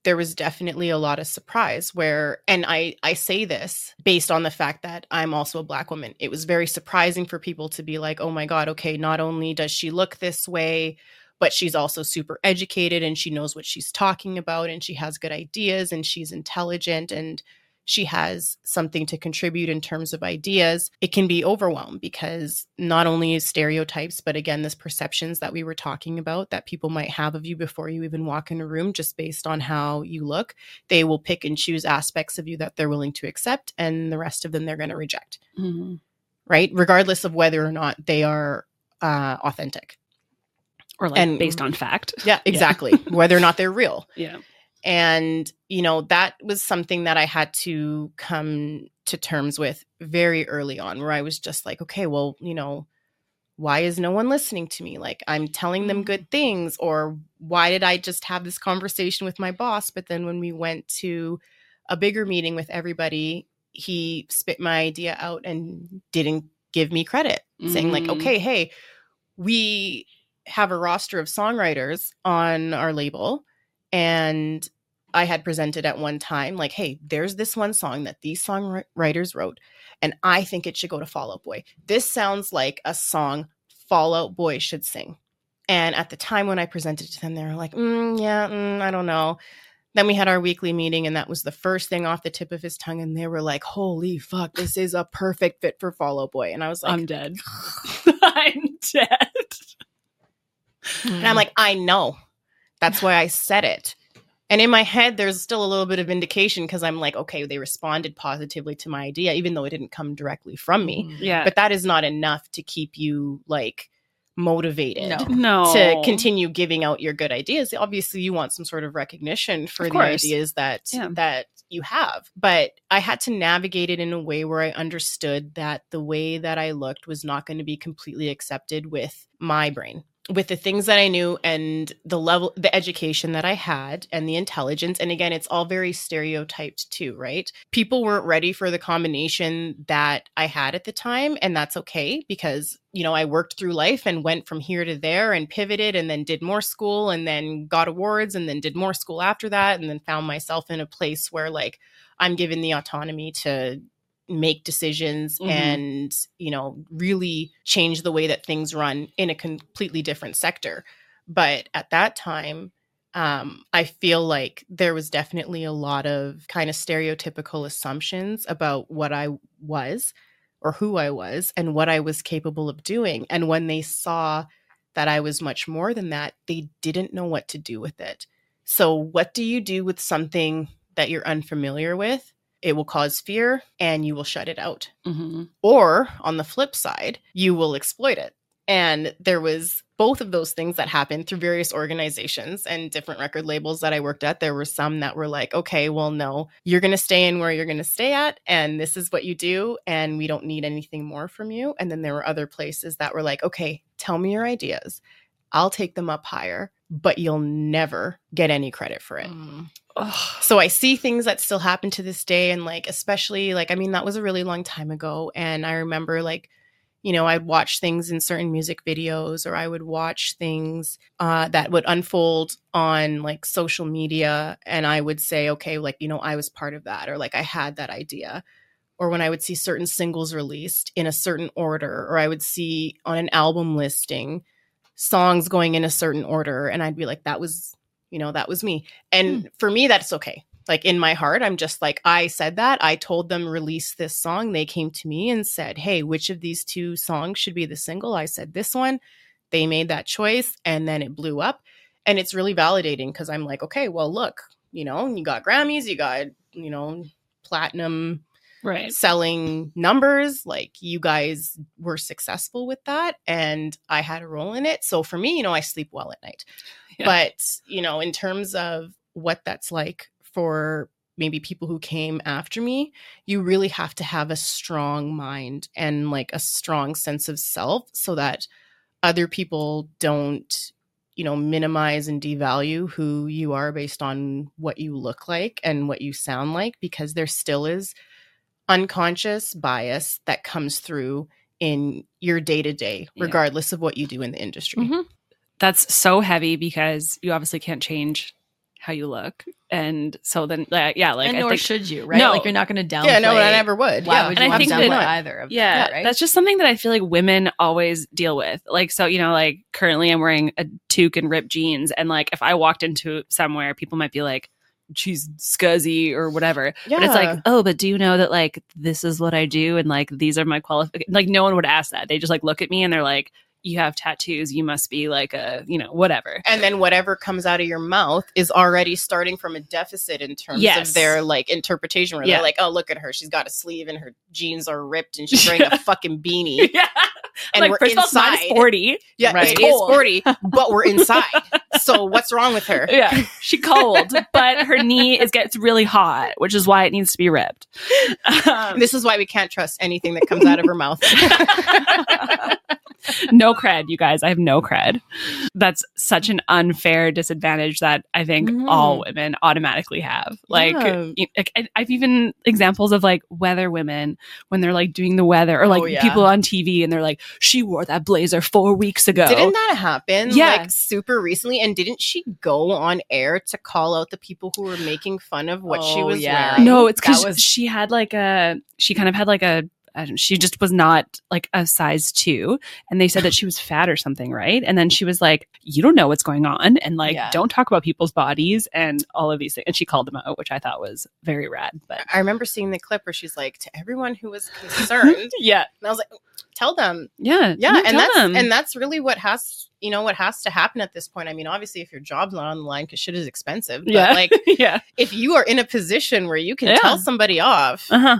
S1: there was definitely a lot of surprise where and I I say this based on the fact that I'm also a black woman. It was very surprising for people to be like, "Oh my god, okay, not only does she look this way, but she's also super educated and she knows what she's talking about and she has good ideas and she's intelligent and she has something to contribute in terms of ideas, it can be overwhelmed because not only is stereotypes, but again, this perceptions that we were talking about that people might have of you before you even walk in a room just based on how you look, they will pick and choose aspects of you that they're willing to accept, and the rest of them they're going to reject. Mm-hmm. Right? Regardless of whether or not they are uh, authentic
S3: or like and, based on fact.
S1: Yeah, *laughs* exactly. Yeah. whether or not they're real. *laughs*
S3: Yeah.
S1: And, you know, that was something that I had to come to terms with very early on, where I was just like, okay, well, you know, why is no one listening to me? Like, I'm telling them good things, or why did I just have this conversation with my boss? But then when we went to a bigger meeting with everybody, he spit my idea out and didn't give me credit, mm-hmm. saying, like, mm. okay, hey, we have a roster of songwriters on our label and I had presented at one time, like, hey, there's this one song that these songwriters wrote, and I think it should go to Fall Out Boy. This sounds like a song Fall Out Boy should sing. And at the time when I presented to them, they were like, mm, yeah, mm, I don't know. Then we had our weekly meeting, and that was the first thing off the tip of his tongue. And they were like, holy fuck, this is a perfect fit for Fall Out Boy. And I was like,
S3: I'm dead. *laughs* I'm dead.
S1: And I'm like, I know. That's why I said it. And in my head, there's still a little bit of indication because I'm like, okay, they responded positively to my idea, even though it didn't come directly from me.
S3: Mm-hmm. Yeah.
S1: But that is not enough to keep you like motivated
S3: no. no.
S1: to continue giving out your good ideas. Obviously, you want some sort of recognition for of the course. ideas that yeah. that you have. But I had to navigate it in a way where I understood that the way that I looked was not going to be completely accepted with my brain with the things that I knew and the level, the education that I had and the intelligence. And again, it's all very stereotyped too, right? People weren't ready for the combination that I had at the time. And that's okay because, you know, I worked through life and went from here to there and pivoted and then did more school and then got awards and then did more school after that. And then found myself in a place where like I'm given the autonomy to make decisions
S2: Mhm.
S1: and you know really change the way that things run in a completely different sector. But at that time um, i feel like there was definitely a lot of kind of stereotypical assumptions about what i was or who i was and what i was capable of doing. And when they saw that i was much more than that they didn't know what to do with it. So what do you do with something that you're unfamiliar with it will cause fear and you will shut it out
S2: Mm-hmm.
S1: or on the flip side, you will exploit it. And there was both of those things that happened through various organizations and different record labels that I worked at. There were some that were like, okay, well, no, you're going to stay in where you're going to stay at, and this is what you do, and we don't need anything more from you. And then there were other places that were like, okay, tell me your ideas. I'll take them up higher, but you'll never get any credit for it.
S2: Mm.
S1: So I see things that still happen to this day. And like, especially like, I mean, that was a really long time ago. And I remember like, you know, I'd watch things in certain music videos or I would watch things uh, that would unfold on like social media. And I would say, okay, like, you know, I was part of that or like I had that idea. Or when I would see certain singles released in a certain order, or I would see on an album listing songs going in a certain order. And I'd be like, that was, you know, that was me. Hmm. And for me, that's okay. Like in my heart, I'm just like, I said that. I told them release this song. They came to me and said, Hey, which of these two songs should be the single? I said this one. They made that choice and then it blew up. And it's really validating because I'm like, okay, well, look, you know, you got Grammys, you got, you know, platinum
S3: Right.
S1: selling numbers. Like you guys were successful with that, and I had a role in it. So for me, you know, I sleep well at night.
S3: Yeah.
S1: But, you know, in terms of what that's like for maybe people who came after me, you really have to have a strong mind and like a strong sense of self so that other people don't you know minimize and devalue who you are based on what you look like and what you sound like because there still is unconscious bias that comes through in your day to day
S3: Yeah.
S1: regardless of what you do in the industry
S2: Mhm.
S3: That's so heavy because you obviously can't change how you look. And so then, like, yeah, like,
S2: and
S3: I
S2: nor
S3: think,
S2: should you, right?
S3: No.
S2: Like you're not going to downplay.
S1: yeah no i never would
S2: Why
S1: yeah
S2: would
S3: And
S2: you
S3: I
S2: want
S3: think
S2: to
S3: that-
S2: downplay either of
S3: yeah,
S2: that, right?
S3: that's just something that I feel like women always deal with. Like, so, you know, like currently I'm wearing a toque and ripped jeans. And like, if I walked into somewhere, people might be like, she's scuzzy or whatever.
S1: yeah
S3: But it's like, oh, but do you know that like this is what I do and like these are my qualifications? Like no one would ask that. They just like look at me and they're like, you have tattoos. You must be like a, you know, whatever.
S1: and then whatever comes out of your mouth is already starting from a deficit in terms
S3: Yes.
S1: of their like interpretation where
S3: Yeah.
S1: they're like oh look at her she's got a sleeve and her jeans are ripped and she's wearing a *laughs* fucking beanie
S3: yeah.
S1: and
S3: like
S1: we're
S3: first all,
S1: inside
S3: minus 40.
S1: yeah
S2: Right.
S1: it is
S3: Cold.
S1: 40 but we're *laughs* inside so what's wrong with her
S3: Yeah. She cold, but her knee is gets really hot, which is why it needs to be ripped. Um,
S1: this is why we can't trust anything that comes out of her mouth *laughs*
S3: no cred, you guys. I have no cred. That's such an unfair disadvantage that I think
S2: Mhm.
S3: all women automatically have. Like,
S1: Yeah.
S3: I- I've even examples of like weather women when they're like doing the weather, or like
S1: Oh, yeah.
S3: people on TV and they're like, "She wore that blazer four weeks ago."
S1: Didn't that happen
S3: Yeah.
S1: like super recently? And didn't she go on air to call out the people who were making fun of what she
S2: Oh,
S1: was
S2: yeah.
S1: wearing?
S3: no, it's because
S2: was-
S3: she had like a she kind of had like a she just was not like a size two, and they said that she was fat or something, right? And then she was like, "You don't know what's going on, and like,
S2: Yeah.
S3: don't talk about people's bodies and all of these things." And she called them out, which I thought was very rad. But
S1: I remember seeing the clip where she's like, to everyone who was concerned, *laughs*
S3: yeah,
S1: and I was like, tell them,
S3: yeah,
S1: yeah, and that's
S3: them.
S1: and that's really what has you know what has to happen at this point. I mean, obviously, if your job's not on the line because shit is expensive, but
S3: yeah,
S1: like *laughs*
S3: yeah,
S1: if you are in a position where you can
S3: Yeah.
S1: tell somebody off,
S3: uh huh,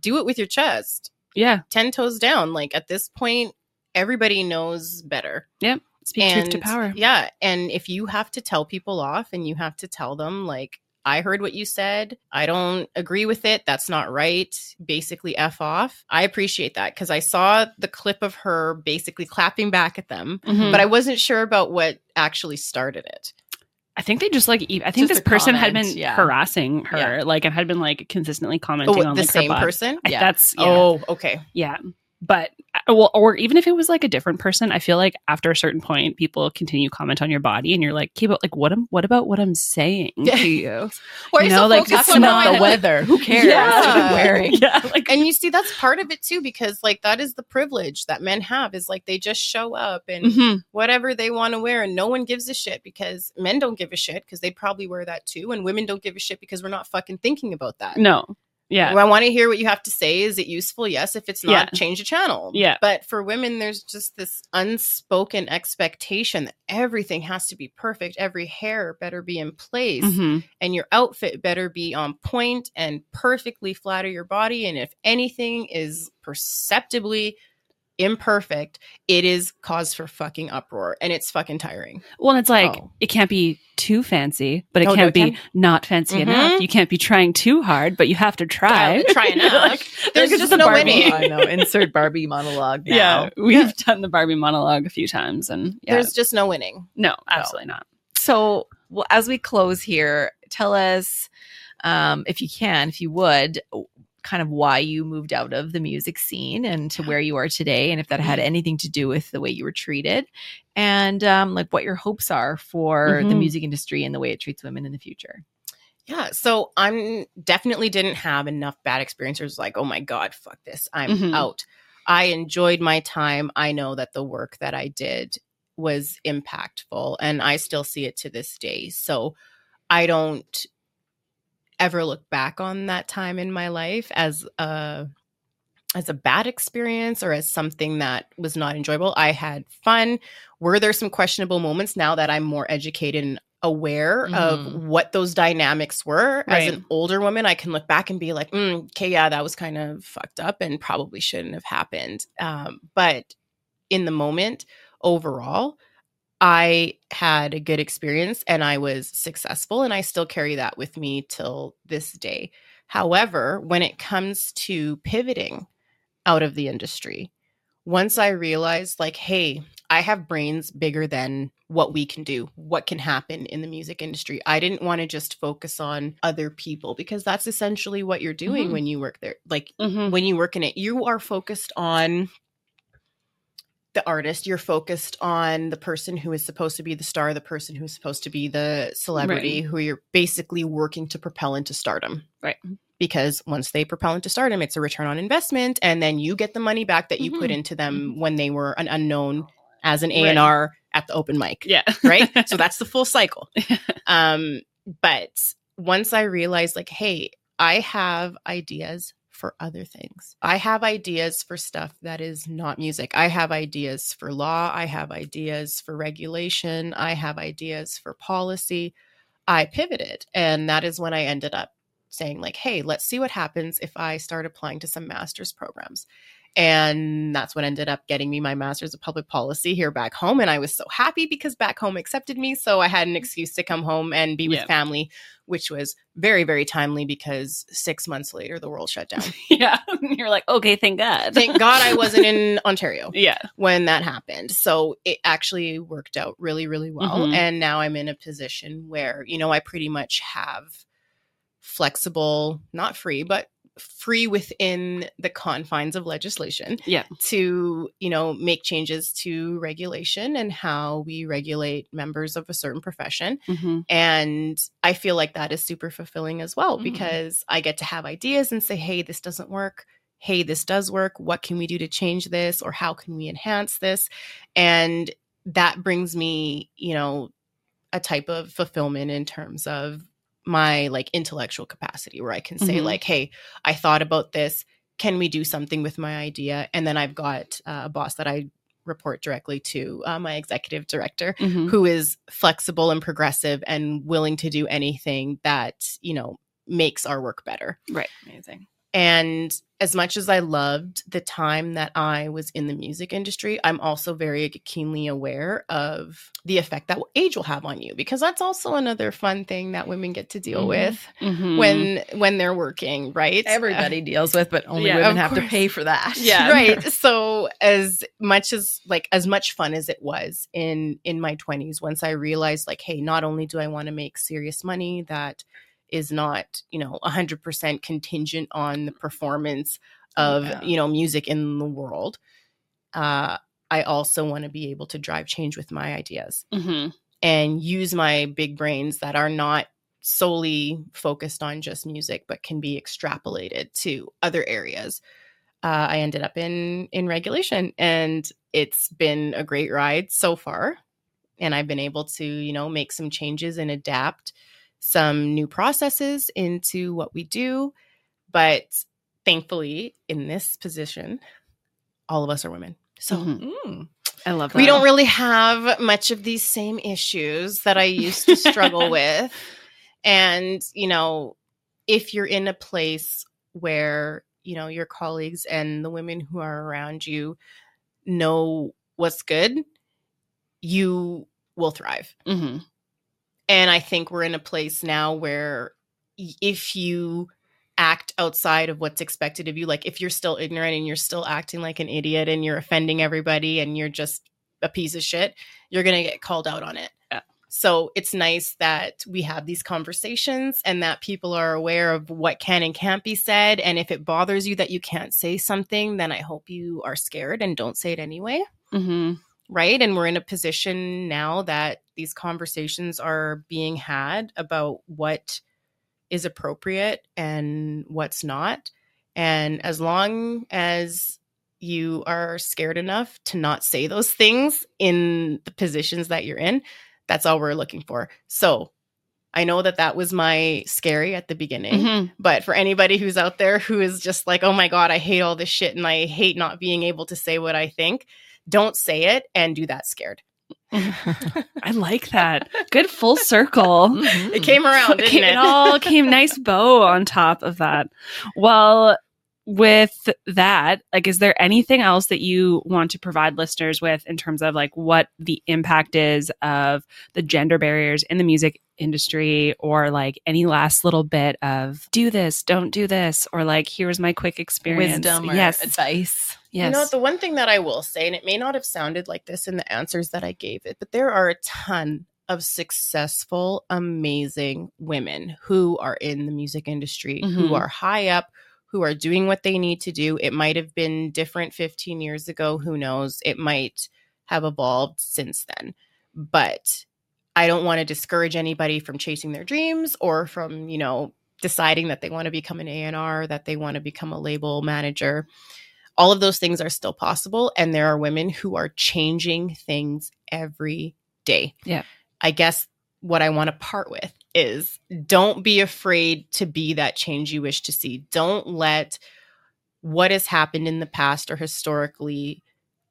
S1: do it with your chest,
S3: yeah.
S1: ten toes down. Like at this point, everybody knows better. Yep.
S3: Speak truth to power.
S1: Yeah. And if you have to tell people off and you have to tell them, like, I heard what you said. I don't agree with it. That's not right. Basically, F off. I appreciate that because I saw the clip of her basically clapping back at them,
S3: Mhm.
S1: but I wasn't sure about what actually started it.
S3: I think they just like. I think
S2: Just
S3: this person had been
S2: yeah.
S3: harassing her, like, and had been like consistently commenting
S1: Oh,
S3: on
S1: the
S3: like
S1: same person?
S3: I-
S2: Yeah.
S3: That's yeah,
S1: Oh, okay.
S3: yeah. But uh, well, or even if it was like a different person, I feel like after a certain point, people continue comment on your body, and you're like, okay, but like, what am, what about what I'm saying
S1: Yeah.
S3: to you? *laughs*
S1: Why are
S3: You know,
S1: so
S3: like,
S1: focused
S3: it's
S1: on
S3: not the
S2: weather. Who *laughs* cares?
S1: Yeah.
S2: What are you wearing? *laughs*
S3: yeah, like
S1: and you see that's part of it too because like that is the privilege that men have is like they just show up and
S3: mhm.
S1: whatever they want to wear and no one gives a shit because men don't give a shit because they probably wear that too and women don't give a shit because we're not fucking thinking about that
S3: no, yeah,
S1: I want to hear what you have to say. Is it useful? Yes. If it's not,
S3: Yeah.
S1: change the channel.
S3: Yeah.
S1: But for women, there's just this unspoken expectation that everything has to be perfect. Every hair better be in place,
S3: Mhm.
S1: and your outfit better be on point and perfectly flatter your body. And if anything is perceptibly imperfect, it is cause for fucking uproar, and it's fucking tiring.
S3: Well, it's like
S2: Oh.
S3: it can't be too fancy, but it
S1: Oh,
S3: can't
S1: it
S3: be
S1: can-
S3: not fancy
S1: Mhm.
S3: enough. You can't be trying too hard, but you have to try. *laughs*
S1: Try enough.
S3: Like,
S1: There's
S3: like,
S1: just no
S3: Barbie.
S1: winning.
S2: I know. Insert Barbie monologue *laughs* now.
S3: Yeah, we've done the Barbie monologue a few times, and yeah,
S1: There's just no winning.
S3: no, absolutely not.
S2: So, well, as we close here, tell us, um, if you can, if you would, kind of why you moved out of the music scene and to where you are today, and if that had anything to do with the way you were treated, and um, like what your hopes are for the
S3: Mhm.
S2: music industry and the way it treats women in the future.
S1: Yeah, so I'm definitely didn't have enough bad experiences like, oh my God, fuck this. I'm
S3: Mhm.
S1: out. I enjoyed my time. I know that the work that I did was impactful and I still see it to this day. So I don't ever look back on that time in my life as a as a bad experience or as something that was not enjoyable. I had fun. Were there some questionable moments now that I'm more educated and aware of
S2: Mhm.
S1: what those dynamics were as an older woman? I can look back and be like, mm, okay, yeah, that was kind of fucked up and probably shouldn't have happened. Um, but in the moment, overall, I had a good experience and I was successful, and I still carry that with me till this day. However, when it comes to pivoting out of the industry, once I realized, like, hey, I have brains bigger than what we can do, what can happen in the music industry. I didn't want to just focus on other people because that's essentially what you're doing
S2: Mhm.
S1: when you work there. Like,
S3: Mhm.
S1: when you work in it, you are focused on the artist, you're focused on the person who is supposed to be the star, the person who is supposed to be the celebrity,
S3: Right.
S1: who you're basically working to propel into stardom.
S3: Right.
S1: Because once they propel into stardom, it's a return on investment, and then you get the money back that you put
S2: Mhm.
S1: into them when they were an unknown as an A&R at the open mic
S3: Yeah,
S1: right? *laughs* so that's the full cycle. *laughs* Um, but once I realized, like, hey, I have ideas for other things. I have ideas for stuff that is not music. I have ideas for law. I have ideas for regulation. I have ideas for policy. I pivoted. And that is when I ended up saying, like, hey, let's see what happens if I start applying to some master's programs. And that's what ended up getting me my master's of public policy here back home. And I was so happy because back home accepted me. So I had an excuse to come home and be with
S3: Yeah.
S1: family, which was very, very timely because six months later, the world shut down. *laughs*
S3: yeah. *laughs* You're like, okay, thank God.
S1: Thank God I wasn't in *laughs* Ontario
S3: yeah,
S1: when that happened. So it actually worked out really, really well.
S3: Mhm.
S1: And now I'm in a position where, you know, I pretty much have flexible, not free, but free within the confines of legislation
S3: yeah,
S1: to, you know, make changes to regulation and how we regulate members of a certain profession.
S3: hmm
S1: And I feel like that is super fulfilling as well
S2: Mhm.
S1: because I get to have ideas and say, hey, this doesn't work. Hey, this does work. What can we do to change this? Or how can we enhance this? And that brings me, you know, a type of fulfillment in terms of my like intellectual capacity where I can say,
S3: Mhm.
S1: like, hey, I thought about this. Can we do something with my idea? And then I've got uh, a boss that I report directly to, uh, my executive director,
S3: hmm
S1: who is flexible and progressive and willing to do anything that you know makes our work better
S3: right, amazing.
S1: And as much as i loved the time that i was in the music industry i'm also very keenly aware of the effect that age will have on you because that's also another fun thing that women get to deal
S2: Mhm.
S1: with
S3: Mhm.
S1: when when they're working right
S2: Everybody *laughs* deals with, but only
S3: Yeah,
S2: women have to pay for that.
S3: Yeah. *laughs*
S1: right so as much as like as much fun as it was in in my 20s once i realized like hey not only do i want to make serious money that is not you know 100% contingent on the performance of
S2: Yeah.
S1: you know music in the world. Uh i also want to be able to drive change with my ideas
S4: hmm
S1: and use my big brains that are not solely focused on just music but can be extrapolated to other areas. Uh, i ended up in in regulation and it's been a great ride so far. And i've been able to you know make some changes and adapt some new processes into what we do but thankfully in this position all of us are women so
S4: Mhm.
S2: Mm. I love that.
S1: we don't really have much of these same issues that I used to struggle *laughs* with. And, you know, if you're in a place where, you know, your colleagues and the women who are around you know what's good, you will thrive.
S4: hmm
S1: And I think we're in a place now where if you act outside of what's expected of you, like if you're still ignorant and you're still acting like an idiot and you're offending everybody and you're just a piece of shit, you're going to get called out on it.
S4: Yeah.
S1: So it's nice that we have these conversations and that people are aware of what can and can't be said. And if it bothers you that you can't say something, then I hope you are scared and don't say it anyway
S4: hmm
S1: right? And we're in a position now that these conversations are being had about what is appropriate and what's not. And as long as you are scared enough to not say those things in the positions that you're in, that's all we're looking for. So I know that that was my scary at the beginning.
S4: hmm
S1: But for anybody who's out there who is just like, oh my God, I hate all this shit and I hate not being able to say what I think, don't say it and do that scared. *laughs*
S3: I like that. Good full circle.
S2: Mhm. *laughs*
S1: It came around, didn't
S3: Came-
S1: it?
S3: it all came nice bow on top of that. Well, with that, like, is there anything else that you want to provide listeners with in terms of like what the impact is of the gender barriers in the music industry, or like any last little bit of do this, don't do this, or like here's my quick experience?
S2: Wisdom or
S3: yes,
S2: advice.
S3: yes.
S1: You know, the one thing that I will say, and it may not have sounded like this in the answers that I gave it, but there are a ton of successful, amazing women who are in the music industry, who
S4: Mhm.
S1: are high up, who are doing what they need to do. It might have been different 15 years ago. Who knows? It might have evolved since then. But I don't want to discourage anybody from chasing their dreams or from, you know, deciding that they want to become an A&R, that they want to become a label manager all of those things are still possible and there are women who are changing things every day
S3: Yeah.
S1: i guess what i want to part with is don't be afraid to be that change you wish to see. Don't let what has happened in the past or historically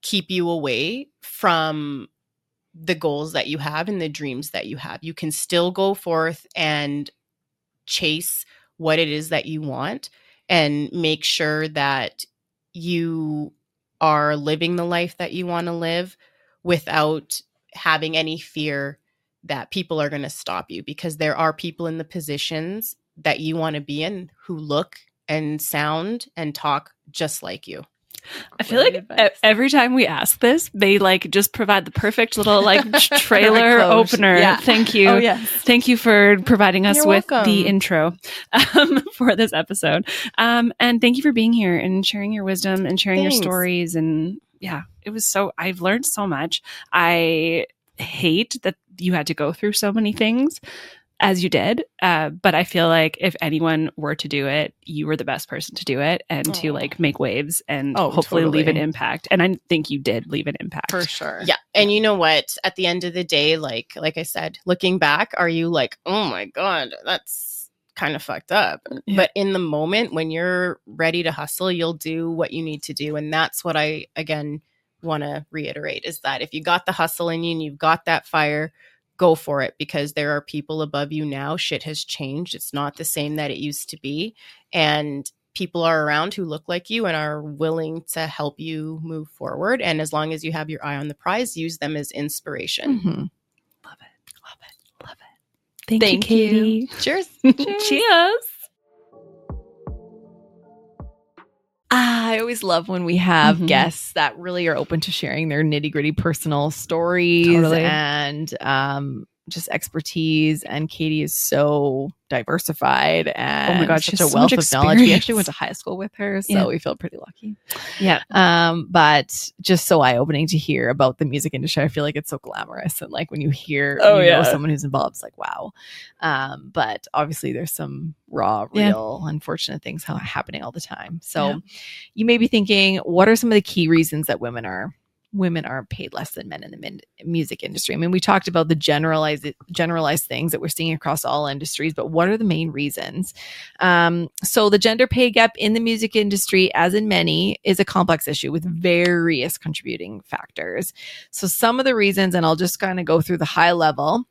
S1: keep you away from the goals that you have and the dreams that you have. You can still go forth and chase what it is that you want and make sure that you are living the life that you want to live without having any fear that people are going to stop you because there are people in the positions that you want to be in who look and sound and talk just like you.
S3: I feel like e- every time we ask this, they like just provide the perfect little *laughs* like trailer opener.
S2: Yeah.
S3: Thank you.
S2: Oh yes.
S3: Thank you for providing us
S1: You're
S3: with
S1: welcome.
S3: the intro um, *laughs* for this episode. Um, and thank you for being here and sharing your wisdom and sharing your stories. And yeah, it was so, I've learned so much. I hate that you had to go through so many things as you did. Uh, but I feel like if anyone were to do it, you were the best person to do it and to like make waves and
S2: Oh,
S3: hopefully leave an impact. And I think you did leave an impact.
S2: For sure.
S1: Yeah. And you know what? At the end of the day, like like I said, looking back, are you like, "Oh my god, that's kind of fucked up."
S3: Yeah.
S1: But in the moment when you're ready to hustle, you'll do what you need to do. And that's what I again want to reiterate is that if you got the hustle in you and you've got that fire, go for it because there are people above you now. Shit has changed. It's not the same that it used to be. And people are around who look like you and are willing to help you move forward. And as long as you have your eye on the prize, use them as inspiration.
S2: Mhm.
S3: Love it. Love it. Love it. Thank,
S2: Thank
S3: you,
S2: you.
S3: Katie.
S1: Cheers. *laughs*
S3: Cheers.
S2: Ah, I always love when we have
S3: Mhm.
S2: guests that really are open to sharing their nitty gritty personal stories
S3: Totally.
S2: and um, just expertise and Katie is so diversified and
S3: Oh my God,
S2: such
S3: she has
S2: a
S3: so
S2: wealth
S3: much
S2: of knowledge. We actually went to high school with her, so
S3: Yeah.
S2: we feel pretty lucky.
S3: Yeah.
S2: Um, but just so eye opening to hear about the music industry. I feel like it's so glamorous and like when you hear
S3: Oh,
S2: you know
S3: yeah.
S2: someone who's involved, it's like wow. Um, but obviously there's some raw,
S3: Yeah.
S2: real, unfortunate things happening all the time. So
S3: Yeah.
S2: you may be thinking, what are some of the key reasons that women are women aren't paid less than men in the min- music industry? I mean, we talked about the generalized generalized things that we're seeing across all industries, but what are the main reasons? Um, so the gender pay gap in the music industry, as in many, is a complex issue with various contributing factors. So some of the reasons, and I'll just kind of go through the high level.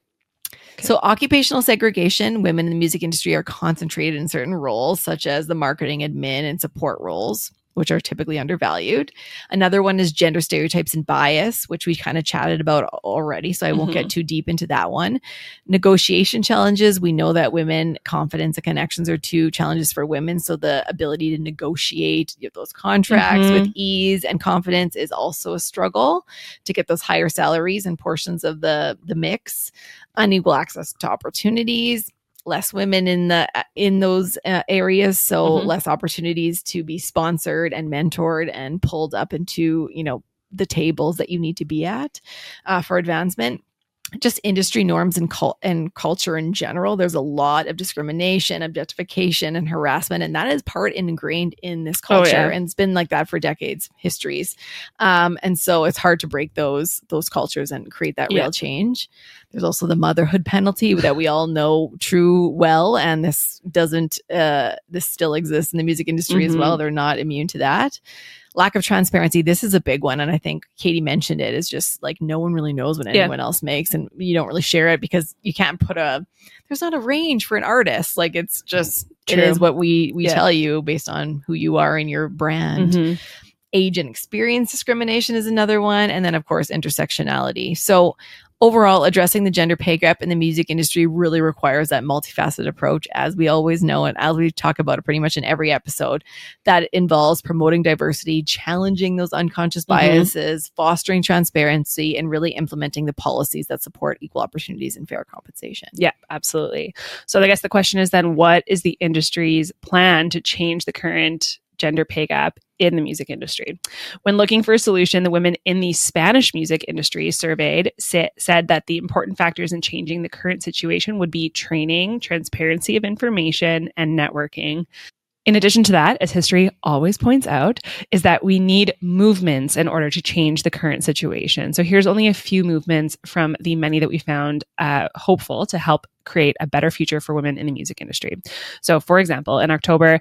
S2: So, occupational segregation, women in the music industry are concentrated in certain roles, such as the marketing, admin, and support roles, which are typically undervalued. Another one is gender stereotypes and bias, which we kind of chatted about already. So, I won't get mm-hmm. too deep into that one. Negotiation challenges. We know that women, confidence and connections are two challenges for women. So, the ability to negotiate those contracts with mm-hmm. ease and confidence is also a struggle to get those higher salaries and portions of the, the mix unequal access to opportunities less women in the in those uh, areas so
S3: Mhm.
S2: less opportunities to be sponsored and mentored and pulled up into you know the tables that you need to be at uh, for advancement just industry norms and cul- and culture in general there's a lot of discrimination objectification and harassment and that is part ingrained in this
S3: Oh,
S2: culture
S3: yeah.
S2: and it's been like that for decades histories um, and so it's hard to break those those cultures and create that
S3: Yeah.
S2: real change there's also the motherhood penalty *laughs* that we all know true well and this doesn't uh, this still exists in the music industry as
S3: Mhm.
S2: well they're not immune to that lack of transparency this is a big one and i think katie mentioned it is just like no one really knows what
S3: Yeah.
S2: anyone else makes and you don't really share it because you can't put a there's not a range for an artist like it's just it
S3: True.
S2: is what we we
S3: Yeah.
S2: tell you based on who you are and your brand
S3: Mhm.
S2: age and experience discrimination is another one and then of course intersectionality so overall addressing the gender pay gap in the music industry really requires that multifaceted approach as we always know and as we talk about it pretty much in every episode that involves promoting diversity challenging those unconscious
S3: Mhm.
S2: biases fostering transparency and really implementing the policies that support equal opportunities and fair compensation
S3: Yeah, absolutely. So I guess the question is then what is the industry's plan to change the current gender pay gap in the music industry? When looking for a solution, the women in the Spanish music industry surveyed sa- said that the important factors in changing the current situation would be training, transparency of information, and networking. In addition to that, as history always points out, is that we need movements in order to change the current situation. So here's only a few movements from the many that we found uh, hopeful to help create a better future for women in the music industry. So, for example, in October,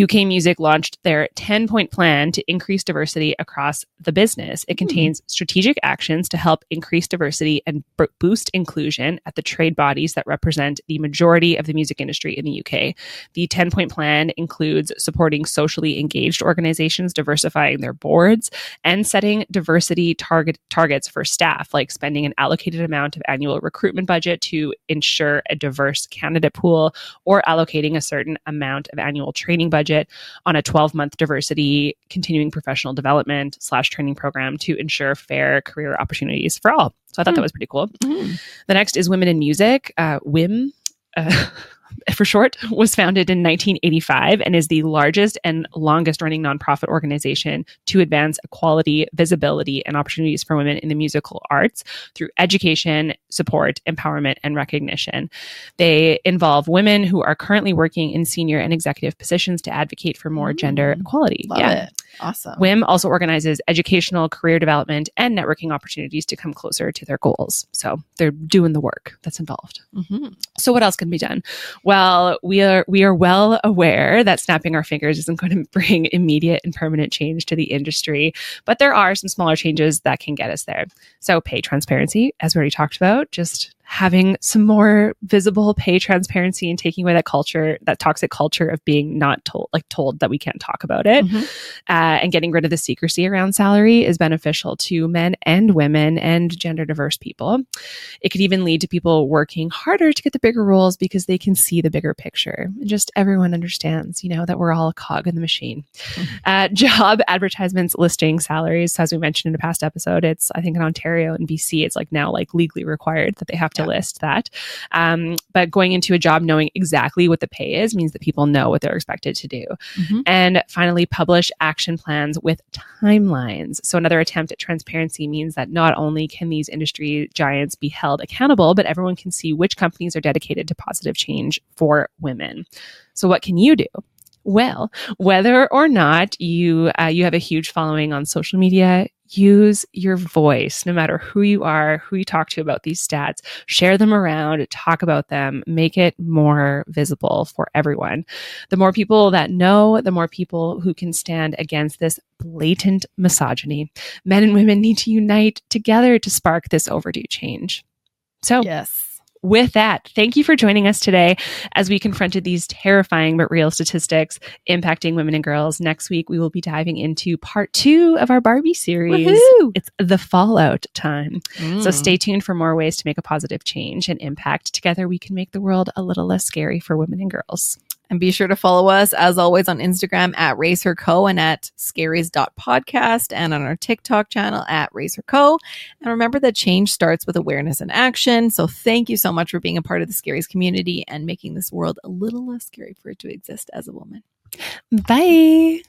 S3: UK Music launched their 10 point plan to increase diversity across the business. It hmm. contains strategic actions to help increase diversity and b- boost inclusion at the trade bodies that represent the majority of the music industry in the UK. The 10 point plan includes supporting socially engaged organizations, diversifying their boards, and setting diversity target targets for staff, like spending an allocated amount of annual recruitment budget to ensure a diverse candidate pool, or allocating a certain amount of annual training budget on a 12 month diversity continuing professional development slash training program to ensure fair career opportunities for all. So I thought that
S2: Hmm.
S3: was pretty cool. The next is Women in Music. Uh, WIM, uh, *laughs* for short, was founded in 1985 and is the largest and longest running nonprofit organization to advance equality, visibility, and opportunities for women in the musical arts through education, support, empowerment, and recognition. They involve women who are currently working in senior and executive positions to advocate for more gender
S2: Mm.
S3: equality.
S2: love
S3: yeah.
S2: it awesome
S3: WIM also organizes educational, career development, and networking opportunities to come closer to their goals. So they're doing the work that's involved.
S2: Mhm.
S3: So what else can be done? Well, we are we are well aware that snapping our fingers isn't going *laughs* to bring immediate and permanent change to the industry, but there are some smaller changes that can get us there. So pay transparency, as we already talked about, just having some more visible pay transparency and taking away that culture, that toxic culture of being not told, like told that we can't talk about it,
S2: Mhm.
S3: uh, and getting rid of the secrecy around salary is beneficial to men and women and gender diverse people. It could even lead to people working harder to get the bigger roles because they can see the bigger picture. And just everyone understands, you know, that we're all a cog in the machine. Uh, *laughs* job advertisements listing salaries, as we mentioned in a past episode, it's I think in Ontario and BC, it's like now like legally required that they have to to
S1: Yeah.
S3: list that. Um, but going into a job knowing exactly what the pay is means that people know what they're expected to do.
S2: Mhm.
S3: And finally, publish action plans with timelines. So, another attempt at transparency means that not only can these industry giants be held accountable, but everyone can see which companies are dedicated to positive change for women. So, what can you do? Well, whether or not you uh, you have a huge following on social media, use your voice, no matter who you are, who you talk to about these stats. Share them around, talk about them, make it more visible for everyone. The more people that know, the more people who can stand against this blatant misogyny. Men and women need to unite together to spark this overdue change. So,
S2: Yes.
S3: With that, thank you for joining us today as we confronted these terrifying but real statistics impacting women and girls. Next week, we will be diving into part two of our Barbie series.
S2: Woohoo!
S3: It's the fallout time. So
S2: Mm.
S3: stay tuned for more ways to make a positive change and impact. Together, we can make the world a little less scary for women and girls.
S2: And be sure to follow us as always on Instagram at Raise Her Co and at scaries.podcast and on our TikTok channel at Raise Her Co. And remember that change starts with awareness and action. So thank you so much for being a part of the Scaries community and making this world a little less scary for it to exist as a woman.
S3: Bye.